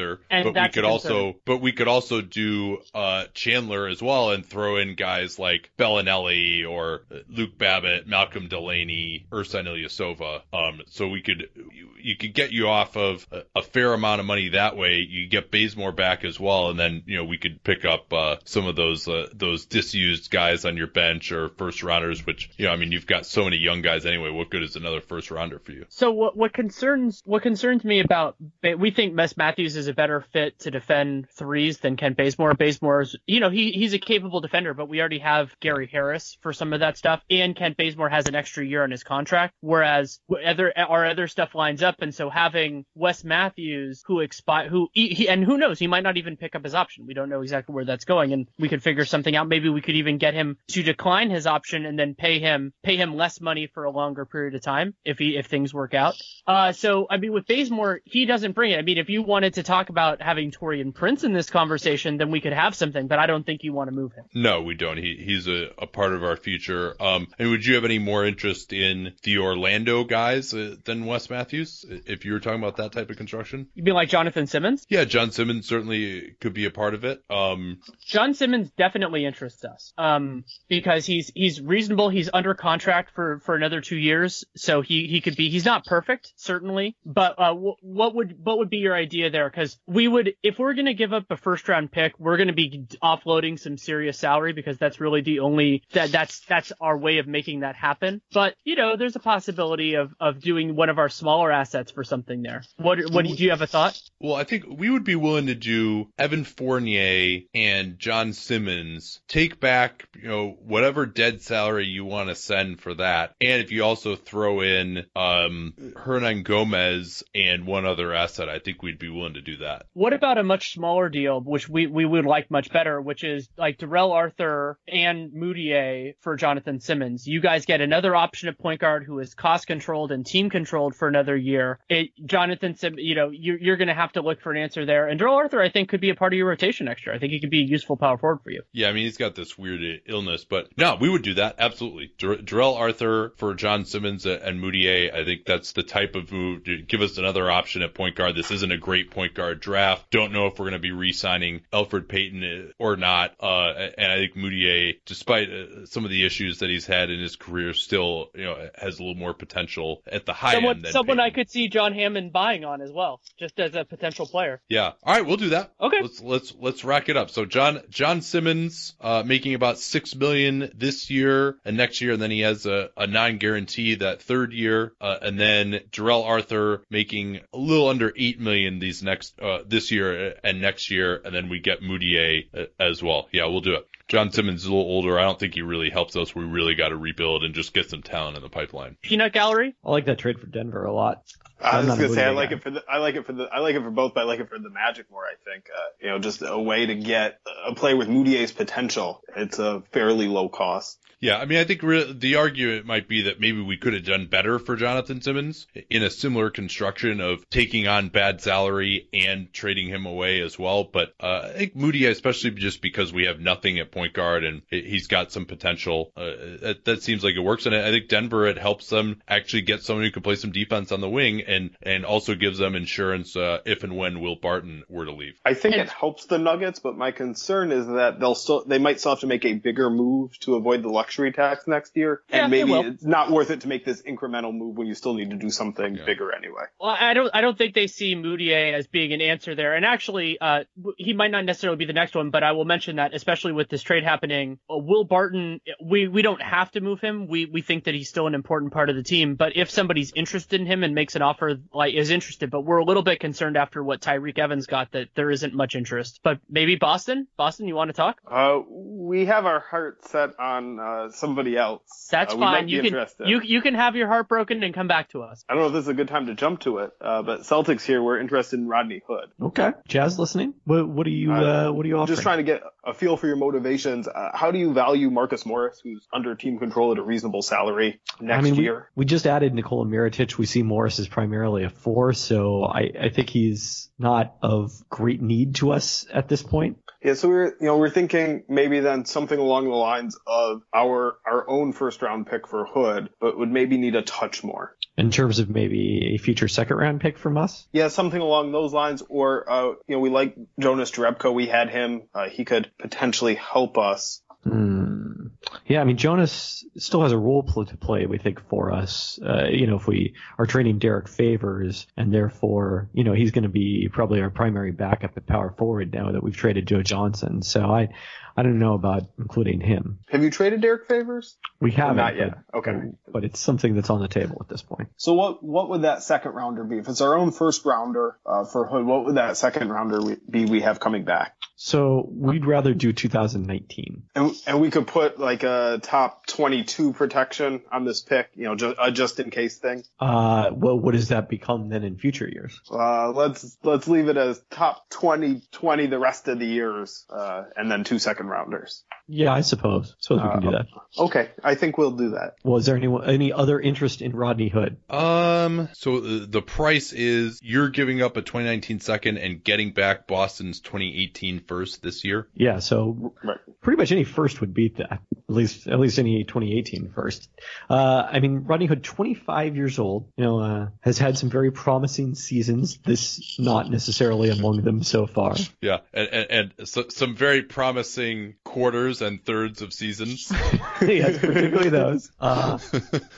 but we could also but we could also do uh, Chandler as well and throw in guys like Belinelli or Luke Babbitt, Malcolm Delaney, Ersan Ilyasova. Um, so we could you, you could get you off of a, a, fair amount of money that way. You get Bazemore back as well, and then you know we could pick up uh, some of those uh, those disused guys on your bench or first rounders. Which you know, I mean, you've got so many young guys anyway. What good is another first rounder for you?
So what what concerns what concerns me about we think Wes Matthews is a better fit to defend threes than Kent Bazemore. Bazemore's you know he he's a capable defender, but we already have Gary Harris for some of that stuff, and Kent Bazemore has an extra year on his contract, whereas other our other stuff lines up, and so having Wes Matthews who expire who he, and who knows he might not even pick up his option. We don't know exactly where that's going, and we could figure something out. Maybe we could even get him to decline his option and then pay him pay him less money for a longer period of time if he if things work out. Uh, so I mean with Bazemore he doesn't bring it. I mean if you wanted to talk about having Taurean Prince in this conversation, then we could have something, but I don't think you want to move him.
No, we don't. He he's a, a part of our future. Um, and would you have any more interest in the Orlando guys uh, than Wes Matthews if you were talking about that type of construction?
You mean like Jonathan Simmons?
Yeah, John Simmons certainly could be a part of it. Um,
John Simmons definitely interests us um, because he's he's reasonable. He's under contract for for another two years, so he he could be. He's not perfect certainly, but uh, w- what would what would be your idea there? Because we would if we're going to give up a first round pick, we're going to be offloading some serious salary because that's really the only that that's that's our way of making that happen. But you know, there's a possibility of of doing one of our smaller assets for something there. What what did you have a thought?
Well, I think we would be willing to do Evan Fournier and John Simmons. Take back you know whatever dead salary you want to send for that, and if you also throw in um Hernangomez and one other asset, I think we'd be willing to do that.
What about a much smaller deal, which we we would like much better, which is like Darrell Arthur and Mudiay for Jonathan Simmons. You guys get another option at point guard who is cost controlled and team controlled for another year. It, Jonathan Simmons, you know, you're, you're going to have to look for an answer there. And Darrell Arthur, I think, could be a part of your rotation next year. I think he could be a useful power forward for you.
Yeah, I mean, he's got this weird illness, but no, we would do that. Absolutely. Darrell Arthur for John Simmons and Mudiay. I think that's the type of move to give us another option at point guard. This isn't a great point guard draft. Don't know if we're going to be re-signing Elfrid Payton or not. Uh, and I think Mudiay, despite uh, some of the issues that he's had in his career, still you know has a little more potential at the high
someone,
end.
someone
Payton.
I could see John Hammond buying on as well, just as a potential player.
Yeah. All right, we'll do that.
Okay.
Let's let's let's rack it up. So John John Simmons uh, making about six million this year and next year, and then he has a, a non-guarantee that third year, uh, and then Darrell Arthur making a little under eight million these next uh, this year and next year, and then we get Mudiay uh, as well. Yeah, we'll do it. John Simmons is a little older. I don't think he really helps us. We really got to rebuild and just get some talent in the pipeline.
Peanut Gallery.
I like that trade for Denver a lot.
I was gonna say I like guy. it for the I like it for the I like it for both, but I like it for the Magic more. I think uh, you know just a way to get a play with Mudiay's potential. It's a fairly low cost.
Yeah, I mean, I think re- the argument might be that maybe we could have done better for Jonathan Simmons in a similar construction of taking on bad salary and trading him away as well. But uh, I think Moody, especially just because we have nothing at point guard and he's got some potential, uh, that, that, seems like it works. And I think Denver it helps them actually get someone who can play some defense on the wing and and also gives them insurance uh, if and when Will Barton were to leave.
I think and- it helps the Nuggets, but my concern is that they'll still they might still have to make a bigger move to avoid the luxury luxury tax next year,
yeah,
and maybe it's not worth it to make this incremental move when you still need to do something yeah. bigger anyway.
Well, I don't, I don't think they see Mudiay as being an answer there, and actually, uh, he might not necessarily be the next one, but I will mention that, especially with this trade happening, uh, Will Barton, we we don't have to move him. We we think that he's still an important part of the team, but if somebody's interested in him and makes an offer, like is interested, but we're a little bit concerned after what Tyreke Evans got that there isn't much interest. But maybe Boston, Boston, you want to talk?
Uh, we have our heart set on uh, somebody else.
That's
uh,
fine. You can you you can have your heart broken and come back to us.
I don't know if this is a good time to jump to it, uh, but Celtics here we're interested in Rodney Rodney Hood.
Okay, Jazz, listening. What, what are you? Uh, what are you offering?
Just trying to get a feel for your motivations. Uh, how do you value Marcus Morris, who's under team control at a reasonable salary next
I mean,
year?
We, we just added Nikola Mirotic. We see Morris as primarily a four, so I, I think he's not of great need to us at this point.
Yeah, so we're you know we're thinking maybe then something along the lines of our our own first round pick for Hood, but would maybe need a touch more.
In terms of maybe a future second round pick from us?
Yeah, something along those lines. Or uh, you know we like Jonas Jerebko. We had him. Uh, he could potentially help us.
Hmm. Yeah, I mean Jonas still has a role to play. We think for us, uh, you know, if we are trading Derrick Favors, and therefore, you know, he's going to be probably our primary backup at power forward now that we've traded Joe Johnson. So I, I don't know about including him.
Have you traded Derrick Favors?
We haven't
Not yet.
but-
Okay.
but it's something that's on the table at this point.
So what what would that second rounder be? If it's our own first rounder uh, for Hood, what would that second rounder be we have coming back?
So we'd rather do 2019.
And, and we could put like a top 22 protection on this pick, you know, just a just in case thing.
Uh, well, what does that become then in future years?
Uh, let's let's leave it as top 20, 20 the rest of the years, uh, and then two second rounders.
Yeah, I suppose. Suppose we can do that.
Okay, I think we'll do that.
Well, is there any any other interest in Rodney Hood?
Um, so uh, the price is you're giving up a 2019 second and getting back Boston's 2018 first this year.
Yeah, so
Right.
pretty much any first would beat that. At least at least any 2018 first. Uh, I mean, Rodney Hood, 25 years old, you know, uh, has had some very promising seasons. This not necessarily among them so far.
Yeah, and and, and so, some very promising quarters and thirds of seasons.
yes, particularly those. Uh,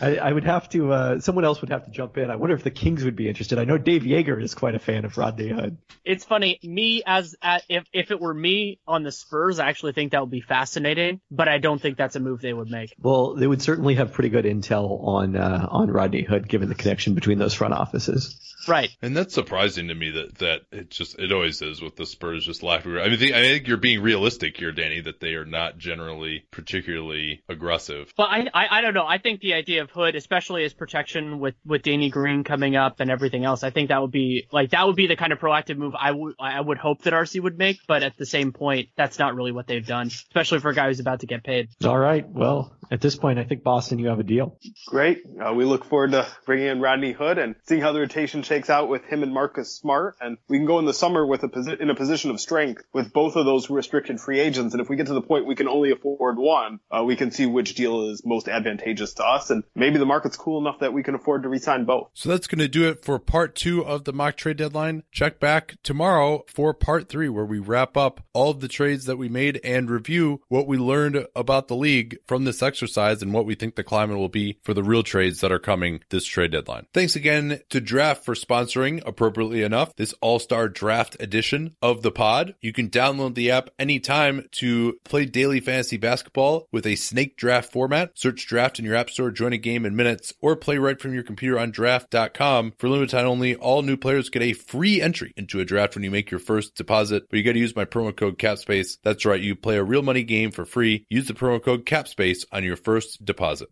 I, I would have to. Uh, someone else would have to jump in. I wonder if the Kings would be interested. I know Dave Yeager is quite a fan of Rodney Hood.
It's funny. Me as at, if if it were me on the Spurs, I actually think that would be fascinating. But I don't think that's a move they would make.
Well, they would certainly have pretty good intel on uh, on Rodney Hood, given the connection between those front offices.
Right.
And that's surprising to me that that it just it always is with the Spurs just laughing. I mean, I think you're being realistic here, Danny, that they are not generally particularly aggressive.
But I, I I don't know. I think the idea of Hood, especially as protection with with Danny Green coming up and everything else, I think that would be like that would be the kind of proactive move I would I would hope that RC would make. But at the same point, that's not really what they've done, especially for a guy who's about to get paid.
All right. Well, at this point, I think Boston, you have a deal.
Great. Uh, we look forward to bringing in Rodney Hood and seeing how the rotation shakes out with him and Marcus Smart. And we can go in the summer with a posi- in a position of strength with both of those restricted free agents. And if we get to the point we can only afford one, uh, we can see which deal is most advantageous to us. And maybe the market's cool enough that we can afford to resign both.
So that's going to do it for part two of the mock trade deadline. Check back tomorrow for part three, where we wrap up all of the trades that we made and review what we learned about the league from this exercise and what we think the climate will be for the real trades that are coming this trade deadline. Thanks again to Draft for sponsoring, appropriately enough, this all star draft edition of the pod. You can download the app anytime to play daily fantasy basketball with a snake draft format. Search draft in your app store, join a game in minutes, or play right from your computer on draft.com. For limited time only, all new players get a free entry into a draft when you make your first deposit, but you got to use my promo code CAPSPACE. That's right, you play a real money game for free. Use the promo code CAPSPACE on your first deposit.